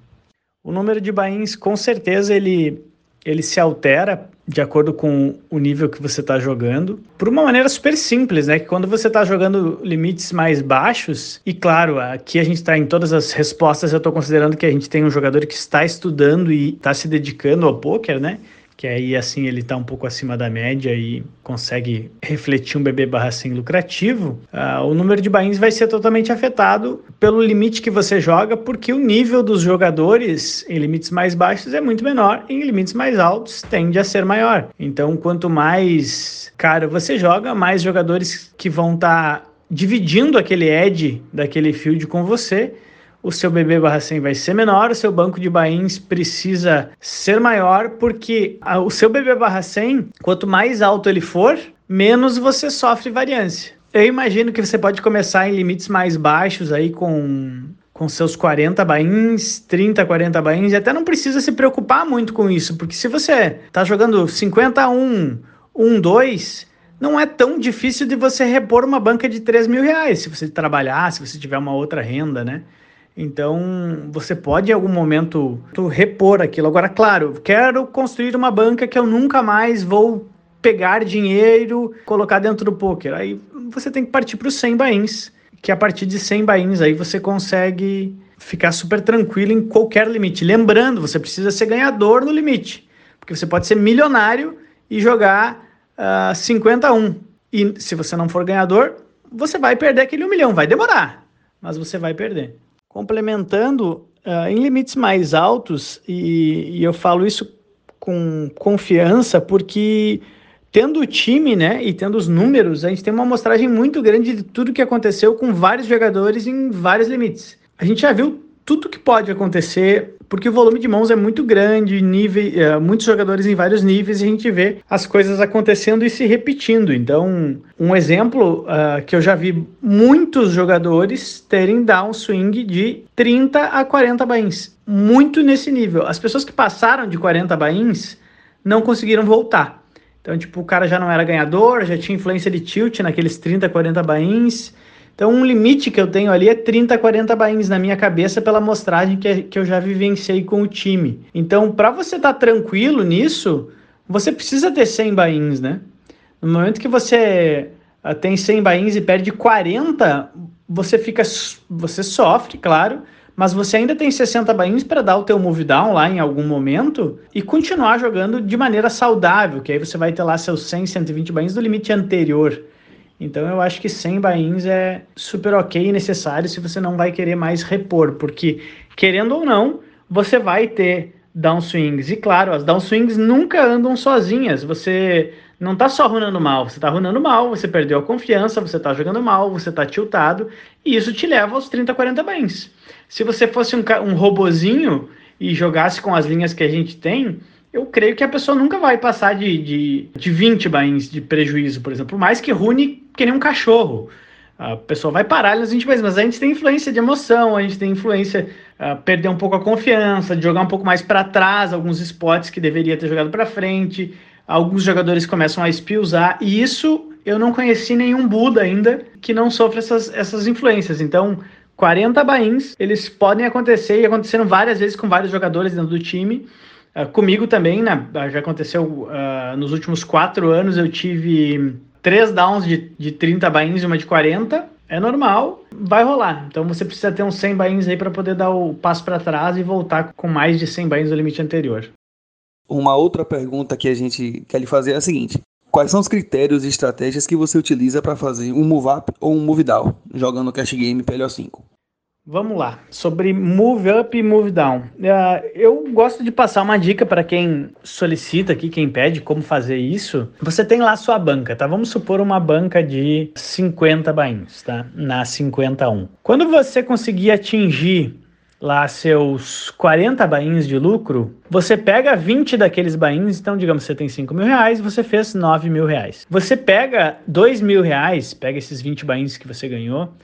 O número de bains, com certeza, ele, ele se altera de acordo com o nível que você está jogando, por uma maneira super simples, né? Que quando você está jogando limites mais baixos, e claro, aqui a gente está em todas as respostas, eu estou considerando que a gente tem um jogador que está estudando e está se dedicando ao poker, né? Que aí assim ele está um pouco acima da média e consegue refletir um BB barra 100 lucrativo, uh, o número de bains vai ser totalmente afetado pelo limite que você joga, porque o nível dos jogadores em limites mais baixos é muito menor, em limites mais altos tende a ser maior. Então, quanto mais caro você joga, mais jogadores que vão estar tá dividindo aquele edge daquele field com você o seu BB barra 100 vai ser menor, o seu banco de bains precisa ser maior, porque o seu BB barra 100, quanto mais alto ele for, menos você sofre variância. Eu imagino que você pode começar em limites mais baixos aí com com seus 40 bains, 30, 40 bains, e até não precisa se preocupar muito com isso, porque se você tá jogando 51, 1, 2, não é tão difícil de você repor uma banca de 3 mil reais, se você trabalhar, se você tiver uma outra renda, né? Então, você pode em algum momento repor aquilo. Agora, claro, quero construir uma banca que eu nunca mais vou pegar dinheiro, colocar dentro do poker. Aí você tem que partir para os 100 bains, que a partir de 100 bains aí você consegue ficar super tranquilo em qualquer limite. Lembrando, você precisa ser ganhador no limite, porque você pode ser milionário e jogar uh, ah, 51. E se você não for ganhador, você vai perder aquele 1 milhão. Vai demorar, mas você vai perder. Complementando, uh, em limites mais altos, e, e eu falo isso com confiança, porque tendo o time, né, e tendo os números, a gente tem uma amostragem muito grande de tudo que aconteceu com vários jogadores em vários limites. A gente já viu tudo que pode acontecer, porque o volume de mãos é muito grande, nível, é, muitos jogadores em vários níveis, e a gente vê as coisas acontecendo e se repetindo. Então, um exemplo uh, que eu já vi muitos jogadores terem downswing de 30 a 40 bains. Muito nesse nível. As pessoas que passaram de 40 bains não conseguiram voltar. Então, tipo, o cara já não era ganhador, já tinha influência de tilt naqueles 30, 40 bains então, um limite que eu tenho ali é 30, 40 bains na minha cabeça pela amostragem que, que eu já vivenciei com o time. Então, para você estar tá tranquilo nisso, você precisa ter 100 bains, né? No momento que você uh, tem 100 bains e perde 40, você fica, você sofre, claro, mas você ainda tem 60 bains para dar o teu move down lá em algum momento e continuar jogando de maneira saudável, que aí você vai ter lá seus 100, 120 bains do limite anterior. Então eu acho que 100 bains é super ok e necessário se você não vai querer mais repor, porque querendo ou não, você vai ter downswings. E claro, as downswings nunca andam sozinhas. Você não está só runando mal, você está runando mal, você perdeu a confiança, você está jogando mal, você está tiltado, e isso te leva aos 30, 40 bains. Se você fosse um, um robozinho e jogasse com as linhas que a gente tem, eu creio que a pessoa nunca vai passar de, de, de 20 bains de prejuízo, por exemplo, por mais que rune que nem um cachorro. A pessoa vai parar nas 20 vezes, mas a gente tem influência de emoção, a gente tem influência uh, perder um pouco a confiança, de jogar um pouco mais para trás alguns spots que deveria ter jogado para frente, alguns jogadores começam a espiusar, e isso eu não conheci nenhum Buda ainda que não sofre essas, essas influências. Então, 40 bains, eles podem acontecer e aconteceram várias vezes com vários jogadores dentro do time. Uh, comigo também, né? Já aconteceu uh, nos últimos quatro anos, eu tive três downs de, de 30 bains e uma de 40. É normal, vai rolar. Então você precisa ter uns 100 bains aí para poder dar o passo para trás e voltar com mais de 100 bains do limite anterior. Uma outra pergunta que a gente quer lhe fazer é a seguinte: Quais são os critérios e estratégias que você utiliza para fazer um move up ou um move down jogando Cash Game PLO5? Vamos lá, sobre move up e move down. Uh, eu gosto de passar uma dica para quem solicita aqui, quem pede como fazer isso. Você tem lá sua banca, tá? Vamos supor uma banca de 50 bains, tá? Na 51. Quando você conseguir atingir lá seus 40 bains de lucro, você pega 20 daqueles bains, então digamos que você tem 5 mil reais, você fez 9 mil reais. Você pega 2 mil reais, pega esses 20 bains que você ganhou,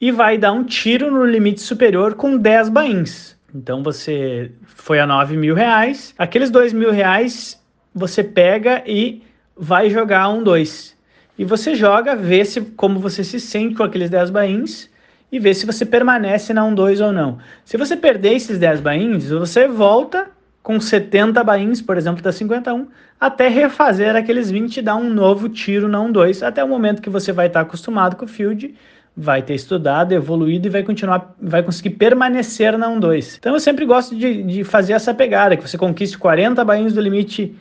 e vai dar um tiro no limite superior com 10 bains. Então você foi a 9 mil reais, aqueles 2 mil reais você pega e vai jogar um 2. E você joga, vê se como você se sente com aqueles 10 bains e ver se você permanece na 1-2 ou não. Se você perder esses 10 bains, você volta com 70 bains, por exemplo, da 51, até refazer aqueles 20 e dar um novo tiro na 1-2, até o momento que você vai estar acostumado com o field, vai ter estudado, evoluído e vai continuar, vai conseguir permanecer na 1-2. Então eu sempre gosto de, de fazer essa pegada, que você conquiste 40 bains do limite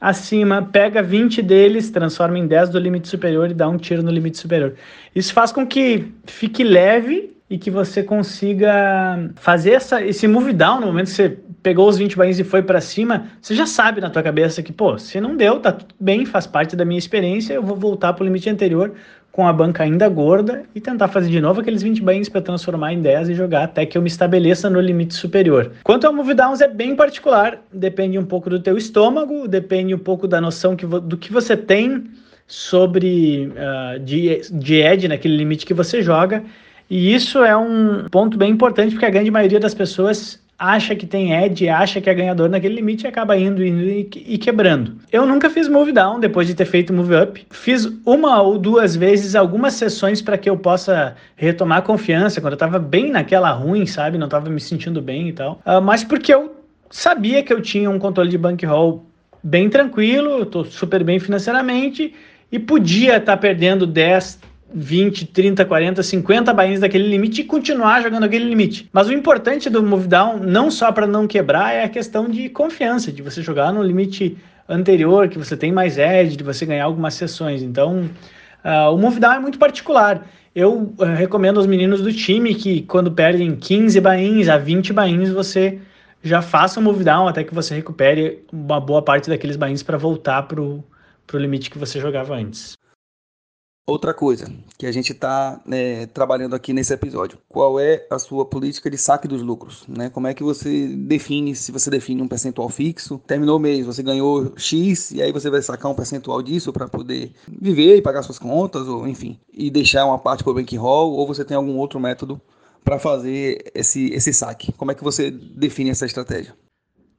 acima, pega 20 deles, transforma em 10 do limite superior e dá um tiro no limite superior. Isso faz com que fique leve e que você consiga fazer essa, esse move down no momento que você pegou os 20 bains e foi para cima, você já sabe na tua cabeça que, pô, se não deu, tá tudo bem, faz parte da minha experiência, eu vou voltar para o limite anterior com a banca ainda gorda e tentar fazer de novo aqueles 20 bains para transformar em 10 e jogar até que eu me estabeleça no limite superior. Quanto ao move downs é bem particular, depende um pouco do teu estômago, depende um pouco da noção que do que você tem sobre uh, de, de edge naquele limite que você joga. E isso é um ponto bem importante porque a grande maioria das pessoas acha que tem edge, acha que é ganhador naquele limite e acaba indo, indo e, quebrando. Eu nunca fiz move down depois de ter feito move up. Fiz uma ou duas vezes algumas sessões para que eu possa retomar confiança quando eu estava bem naquela ruim, sabe? Não estava me sentindo bem e tal. Uh, mas porque eu sabia que eu tinha um controle de bankroll bem tranquilo, estou super bem financeiramente e podia estar tá perdendo 10, 20, 30, 40, 50 bains daquele limite e continuar jogando aquele limite. Mas o importante do move down, não só para não quebrar, é a questão de confiança, de você jogar no limite anterior, que você tem mais edge, de você ganhar algumas sessões. Então, uh, o move down é muito particular. Eu uh, recomendo aos meninos do time que quando perdem 15 bains a 20 bains, você já faça um move down até que você recupere uma boa parte daqueles bains para voltar para o limite que você jogava antes. Outra coisa que a gente está né, trabalhando aqui nesse episódio, qual é a sua política de saque dos lucros? Né? Como é que você define, se você define um percentual fixo, terminou o mês, você ganhou X, e aí você vai sacar um percentual disso para poder viver e pagar suas contas, ou enfim, e deixar uma parte para o bankroll, ou você tem algum outro método para fazer esse, esse saque? Como é que você define essa estratégia?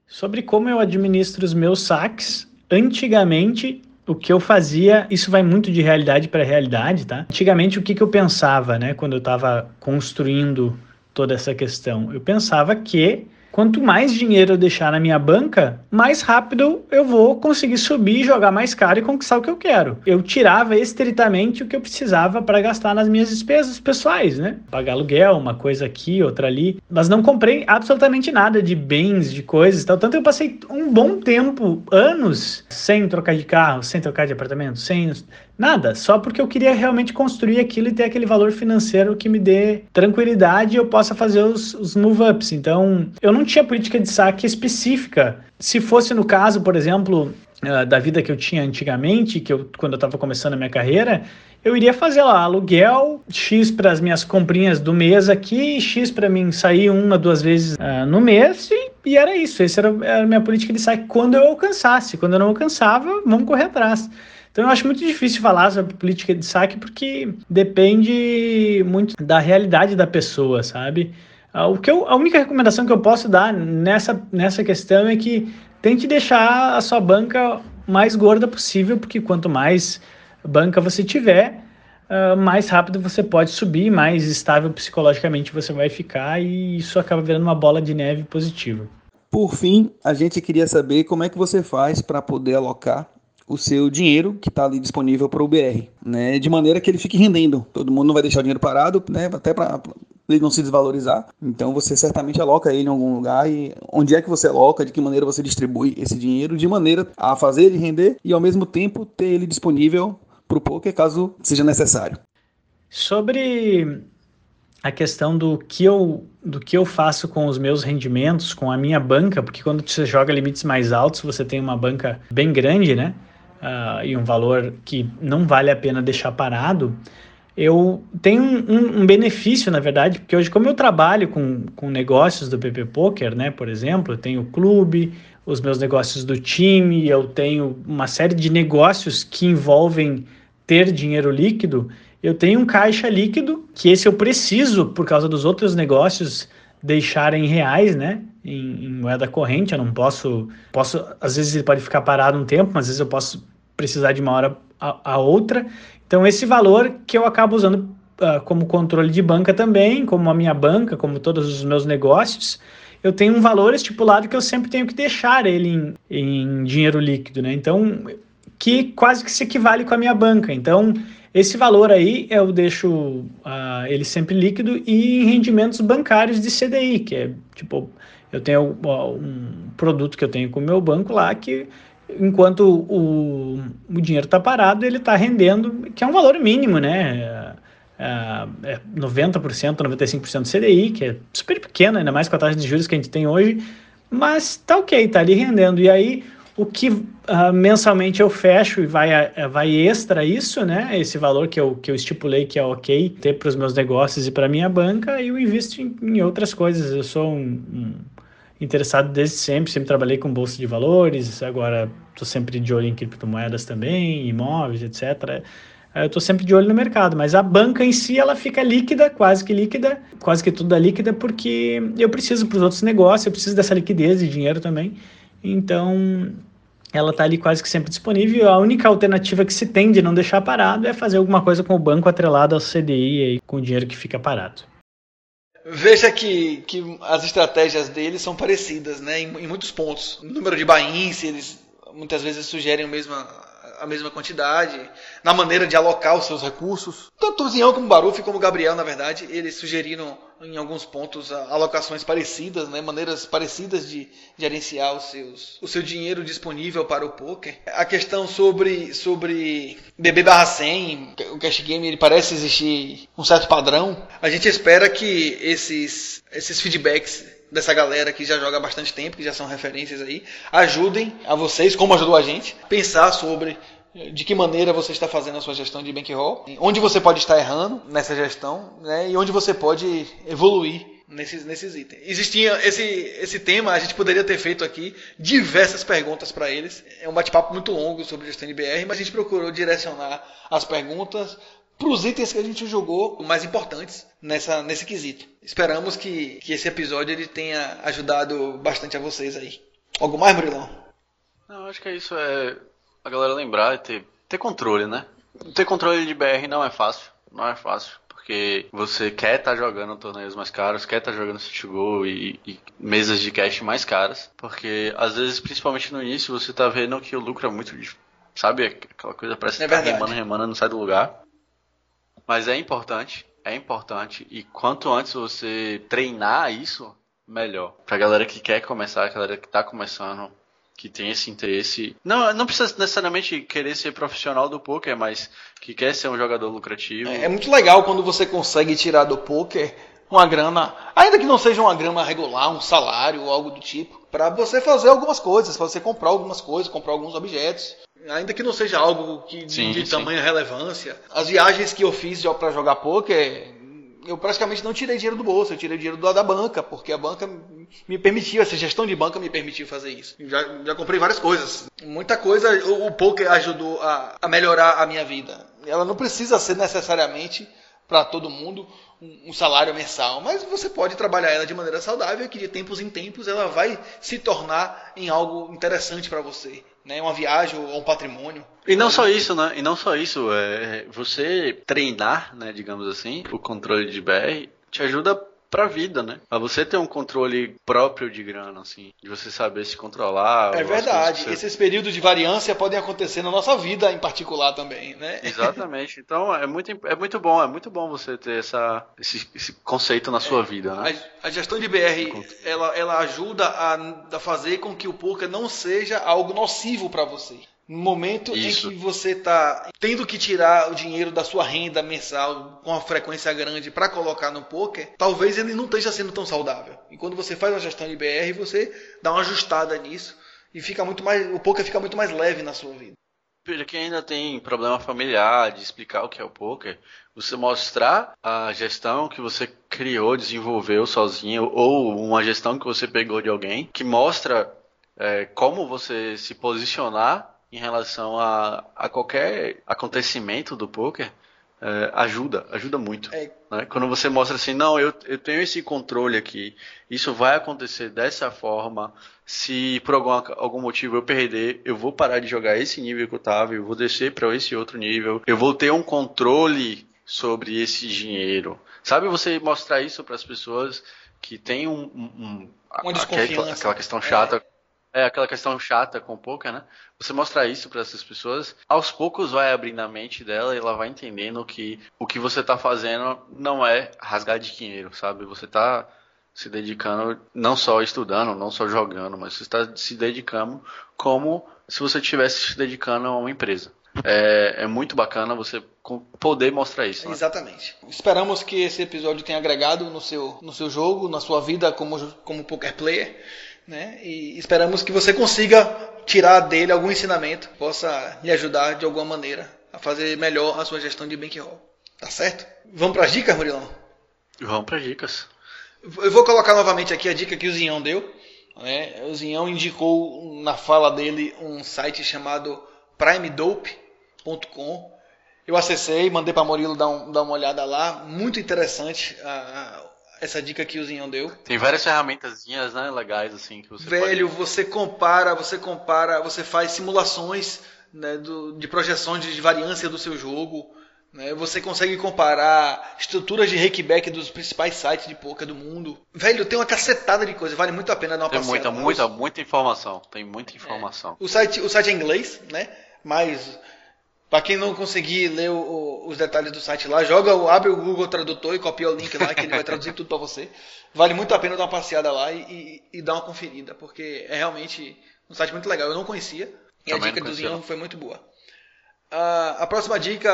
Sobre como eu administro os meus saques, antigamente o que eu fazia, isso vai muito de realidade para realidade, tá? Antigamente, o que, que eu pensava, né, quando eu estava construindo toda essa questão? Eu pensava que Quanto mais dinheiro eu deixar na minha banca, mais rápido eu vou conseguir subir, jogar mais caro e conquistar o que eu quero. Eu tirava estritamente o que eu precisava para gastar nas minhas despesas pessoais, né? Pagar aluguel, uma coisa aqui, outra ali. Mas não comprei absolutamente nada de bens, de coisas e tal. Tanto eu passei um bom tempo, anos, sem trocar de carro, sem trocar de apartamento, sem Nada, só porque eu queria realmente construir aquilo e ter aquele valor financeiro que me dê tranquilidade e eu possa fazer os, os move-ups. Então, eu não tinha política de saque específica. Se fosse no caso, por exemplo, uh, da vida que eu tinha antigamente, que eu, quando eu estava começando a minha carreira, eu iria fazer lá aluguel, X para as minhas comprinhas do mês aqui, X para mim sair uma, duas vezes uh, no mês e, e, era isso. Essa era, era a minha política de saque quando eu alcançasse. Quando eu não alcançava, vamos correr atrás. Então eu acho muito difícil falar sobre política de saque porque depende muito da realidade da pessoa, sabe? Ah, o que eu, a única recomendação que eu posso dar nessa, nessa questão é que tente deixar a sua banca mais gorda possível, porque quanto mais banca você tiver, uh, mais rápido você pode subir, mais estável psicologicamente você vai ficar e isso acaba virando uma bola de neve positiva. Por fim, a gente queria saber como é que você faz para poder alocar o seu dinheiro que está ali disponível para o BR, né? De maneira que ele fique rendendo. Todo mundo não vai deixar o dinheiro parado, né? Até para ele não se desvalorizar. Então você certamente aloca ele em algum lugar e onde é que você aloca, de que maneira você distribui esse dinheiro, de maneira a fazer ele render e ao mesmo tempo ter ele disponível para o poker caso seja necessário. Sobre a questão do que eu do que eu faço com os meus rendimentos, com a minha banca, porque quando você joga limites mais altos, você tem uma banca bem grande, né? Uh, e um valor que não vale a pena deixar parado. Eu tenho um, um, benefício, na verdade, porque hoje, como eu trabalho com, com negócios do PP Poker, né? Por exemplo, eu tenho o clube, os meus negócios do time, eu tenho uma série de negócios que envolvem ter dinheiro líquido eu tenho um caixa líquido, que esse eu preciso por causa dos outros negócios deixarem reais, né? Em, em, moeda corrente, eu não posso, posso, às vezes ele pode ficar parado um tempo, mas às vezes eu posso precisar de uma hora a, a outra. Então esse valor que eu acabo usando uh, como controle de banca também, como a minha banca, como todos os meus negócios, eu tenho um valor estipulado que eu sempre tenho que deixar ele em, em dinheiro líquido, né? Então que quase que se equivale com a minha banca. Então esse valor aí eu deixo uh, ele sempre líquido e em rendimentos bancários de CDI, que é tipo, eu tenho um produto que eu tenho com o meu banco lá que enquanto o, o dinheiro está parado, ele está rendendo, que é um valor mínimo, né? É, é 90%, 95% CDI, que é super pequeno, ainda mais com a taxa de juros que a gente tem hoje, mas tá ok, tá ali rendendo. E aí o que uh, mensalmente eu fecho e vai, uh, vai extra isso, né? Esse valor que eu, que eu estipulei que é ok ter para os meus negócios e para minha banca, eu invisto em, em, outras coisas. Eu sou um, um, interessado desde sempre, sempre trabalhei com bolsa de valores, agora estou sempre de olho em criptomoedas também, imóveis, etc. Eu estou sempre de olho no mercado, mas a banca em si ela fica líquida, quase que líquida, quase que tudo é líquida, porque eu preciso para os outros negócios, eu preciso dessa liquidez de dinheiro também. Então, ela está ali quase que sempre disponível. A única alternativa que se tem de não deixar parado é fazer alguma coisa com o banco atrelado ao CDI, aí, com o dinheiro que fica parado. Veja que, que as estratégias deles são parecidas, né? Em, em muitos pontos. O número de buy-ins, eles muitas vezes sugerem a mesma, a mesma quantidade, na maneira de alocar os seus recursos. Tanto o Zinhão como o Baruf, como o Gabriel, na verdade, eles sugeriram em alguns pontos alocações parecidas, né, maneiras parecidas de gerenciar os seus, o seu dinheiro disponível para o poker. A questão sobre, sobre BB barra 100, o cash game ele parece existir um certo padrão. A gente espera que esses, esses feedbacks dessa galera que já joga há bastante tempo, que já são referências aí, ajudem a vocês, como ajudou a gente, pensar sobre de que maneira você está fazendo a sua gestão de bankroll, onde você pode estar errando nessa gestão né, e onde você pode evoluir nesses, nesses itens. Existia esse, esse tema, a gente poderia ter feito aqui diversas perguntas para eles. É um bate-papo muito longo sobre gestão de BR, mas a gente procurou direcionar as perguntas para os itens que a gente jogou mais importantes nessa, nesse quesito. Esperamos que, que esse episódio ele tenha ajudado bastante a vocês aí. Algo mais, Murilão? Não, acho que é isso. É a galera lembrar e ter, ter controle, né? Ter controle de BR não é fácil. Não é fácil. Porque você quer estar tá jogando torneios mais caros, quer estar tá jogando City Go e, e, mesas de cash mais caras. Porque às vezes, principalmente no início, você tá vendo que o lucro é muito. Sabe? Aquela coisa parece que é tá remando, remando, não sai do lugar. Mas é importante. É importante. E quanto antes você treinar isso, melhor. Pra galera que quer começar, a galera que tá começando, que tem esse interesse. Não, não precisa necessariamente querer ser profissional do poker, mas que quer ser um jogador lucrativo. É, é muito legal quando você consegue tirar do poker uma grana, ainda que não seja uma grana regular, um salário ou algo do tipo, para você fazer algumas coisas, para você comprar algumas coisas, comprar alguns objetos. Ainda que não seja algo que, sim, de, de tamanha relevância. As viagens que eu fiz para jogar poker, eu praticamente não tirei dinheiro do bolso, eu tirei dinheiro da, da banca, porque a banca me permitiu, essa gestão de banca me permitiu fazer isso. Já, já comprei várias coisas. Muita coisa o, o poker ajudou a, a melhorar a minha vida. Ela não precisa ser necessariamente para todo mundo um, um, salário mensal, mas você pode trabalhar ela de maneira saudável que de tempos em tempos ela vai se tornar em algo interessante para você, né? Uma viagem ou um patrimônio. E não só isso, né? E não só isso, é você treinar, né, digamos assim, o controle de BR te ajuda pra vida, né? Pra você ter um controle próprio de grana, assim, de você saber se controlar. É verdade. Você... Esses períodos de variância podem acontecer na nossa vida em particular também, né? Exatamente. Então é muito, é muito bom, é muito bom você ter essa, esse, esse conceito na sua é, vida, né? A, a, gestão de BR, ela, ela ajuda a, a fazer com que o poker não seja algo nocivo para você. No momento Isso. em que você está tendo que tirar o dinheiro da sua renda mensal com uma frequência grande para colocar no poker, talvez ele não esteja sendo tão saudável. E quando você faz uma gestão de BR, você dá uma ajustada nisso e fica muito mais, o poker fica muito mais leve na sua vida. Para quem ainda tem problema familiar de explicar o que é o poker, você mostrar a gestão que você criou, desenvolveu sozinho, ou uma gestão que você pegou de alguém, que mostra é, como você se posicionar em relação a, a qualquer acontecimento do poker é, ajuda, ajuda muito. É. Né? Quando você mostra assim, não, eu, eu tenho esse controle aqui, isso vai acontecer dessa forma, se por algum, algum motivo eu perder, eu vou parar de jogar esse nível que eu tava, eu vou descer para esse outro nível, eu vou ter um controle sobre esse dinheiro. Sabe você mostrar isso para as pessoas que tem um, um, um uma desconfiança. Aquela, aquela questão chata. É é aquela questão chata com poker, né? Você mostrar isso para essas pessoas, aos poucos vai abrindo a mente dela e ela vai entendendo que o que você tá fazendo não é rasgar de dinheiro, sabe? Você tá se dedicando não só estudando, não só jogando, mas você está se dedicando como se você estivesse se dedicando a uma empresa. É, é, muito bacana você poder mostrar isso. Né? Exatamente. Esperamos que esse episódio tenha agregado no seu, no seu jogo, na sua vida como, como poker player né? E esperamos que você consiga tirar dele algum ensinamento, possa lhe ajudar de alguma maneira a fazer melhor a sua gestão de bankroll. Tá certo? Vamos para as dicas, Murilão? Vamos para as dicas. Eu vou colocar novamente aqui a dica que o Zinhão deu. Né? O Zinhão indicou na fala dele um site chamado primedope.com. Eu acessei, mandei para Murilo dar, um, dar, uma olhada lá. Muito interessante a, essa dica que o Zinhão deu. Tem várias ferramentazinhas, né, legais assim que você Velho, pode... você compara, você compara, você faz simulações né, do, de projeções de variância do seu jogo. Né, você consegue comparar estruturas de rakeback dos principais sites de poker do mundo. Velho, tem uma cacetada de coisa, vale muito a pena dar uma Tem muita, muita, muita informação. Tem muita informação. É. O, site, o site é em inglês, né? Mas para quem não conseguir ler o, o, os detalhes do site lá, joga, abre o Google Tradutor e copia o link lá que ele vai traduzir tudo para você. Vale muito a pena dar uma passeada lá e, e, e, dar uma conferida, porque é realmente um site muito legal. Eu não conhecia e Também a dica do Zinho foi muito boa. Uh, a próxima dica,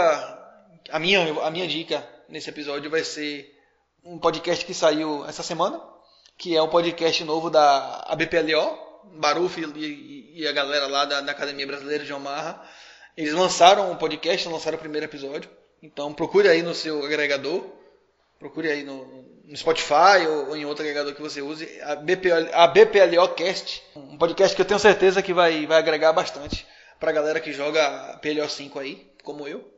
a minha, a minha dica nesse episódio vai ser um podcast que saiu essa semana, que é um podcast novo da ABPLO, Baruf e, e a galera lá da, da Academia Brasileira de Omaha eles lançaram um podcast, lançaram o primeiro episódio. Então procure aí no seu agregador. Procure aí no, no Spotify ou, ou, em outro agregador que você use. A, BPL, a BPLO Cast. Um podcast que eu tenho certeza que vai, vai agregar bastante pra galera que joga PLO 5 aí, como eu.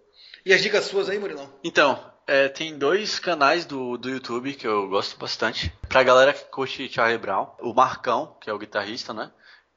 E as dicas suas aí, Murilão? Então, é, tem dois canais do, do YouTube que eu gosto bastante. Pra galera que curte Charlie Brown. O Marcão, que é o guitarrista, né?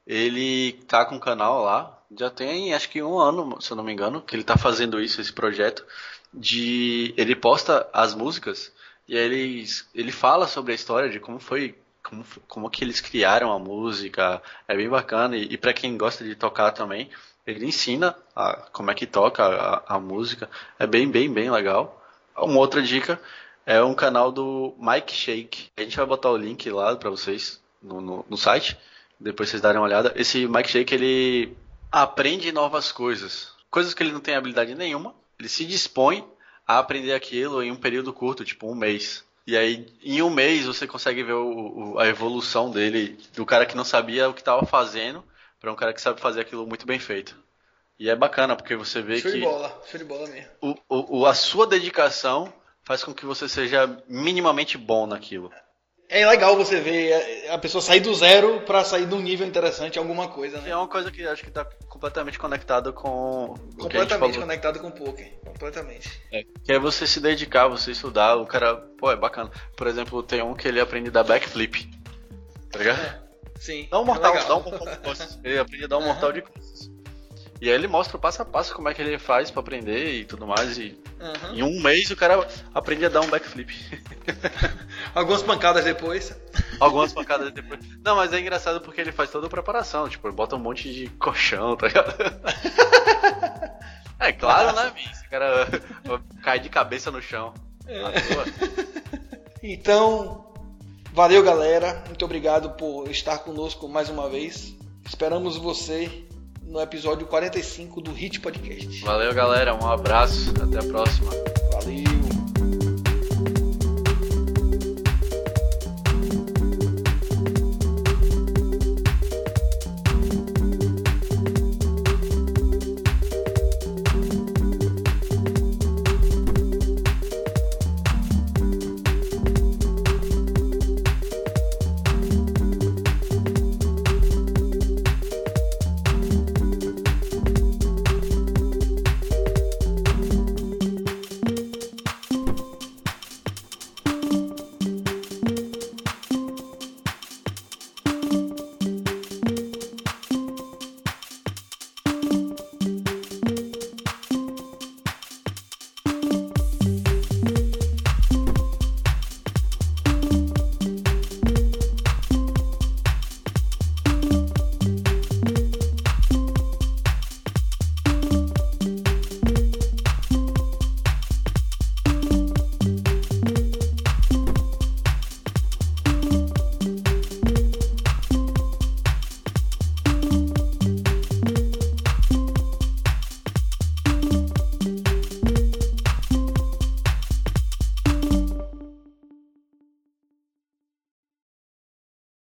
Ele tá com um canal lá, já tem acho que um ano, se eu não me engano, que ele tá fazendo isso, esse projeto. De. Ele posta as músicas e ele, ele fala sobre a história de como foi. Como, como que eles criaram a música. É bem bacana. E, e para quem gosta de tocar também, ele ensina a, como é que toca a, a música. É bem, bem, bem legal. Uma outra dica é um canal do Mike Shake. A gente vai botar o link lá para vocês no, no, no, site depois vocês darem uma olhada. Esse Mike Shake, ele aprende novas coisas. Coisas que ele não tem habilidade nenhuma. Ele se dispõe a aprender aquilo em um período curto, tipo um mês. E aí, em um mês, você consegue ver o, o, a evolução dele, do cara que não sabia o que estava fazendo, para um cara que sabe fazer aquilo muito bem feito. E é bacana, porque você vê show que. Show de bola, show de bola mesmo. O, o, a sua dedicação faz com que você seja minimamente bom naquilo. É legal você ver a pessoa sair do zero para sair de um nível interessante em alguma coisa, né? É uma coisa que acho que tá completamente conectado com. Completamente conectado com o poker. Completamente. É, que é você se dedicar, você estudar, o cara. Pô, é bacana. Por exemplo, tem um que ele aprende a dar backflip. Tá ligado? É, sim. Dá um mortal, é dá um mortal de costas. Ele aprende a dar um mortal de costas. E aí ele mostra o passo a passo como é que ele faz para aprender e tudo mais. E uhum. em um mês o cara aprende a dar um backflip. Algumas pancadas depois. Algumas pancadas depois. Não, mas é engraçado porque ele faz toda a preparação. Tipo, ele bota um monte de colchão, tá ligado? É claro, né? O cara cai de cabeça no chão. É. Então, valeu galera. Muito obrigado por estar conosco mais uma vez. Esperamos você no episódio 45 do Hit Podcast. Valeu, galera. Um abraço. Até a próxima. Valeu.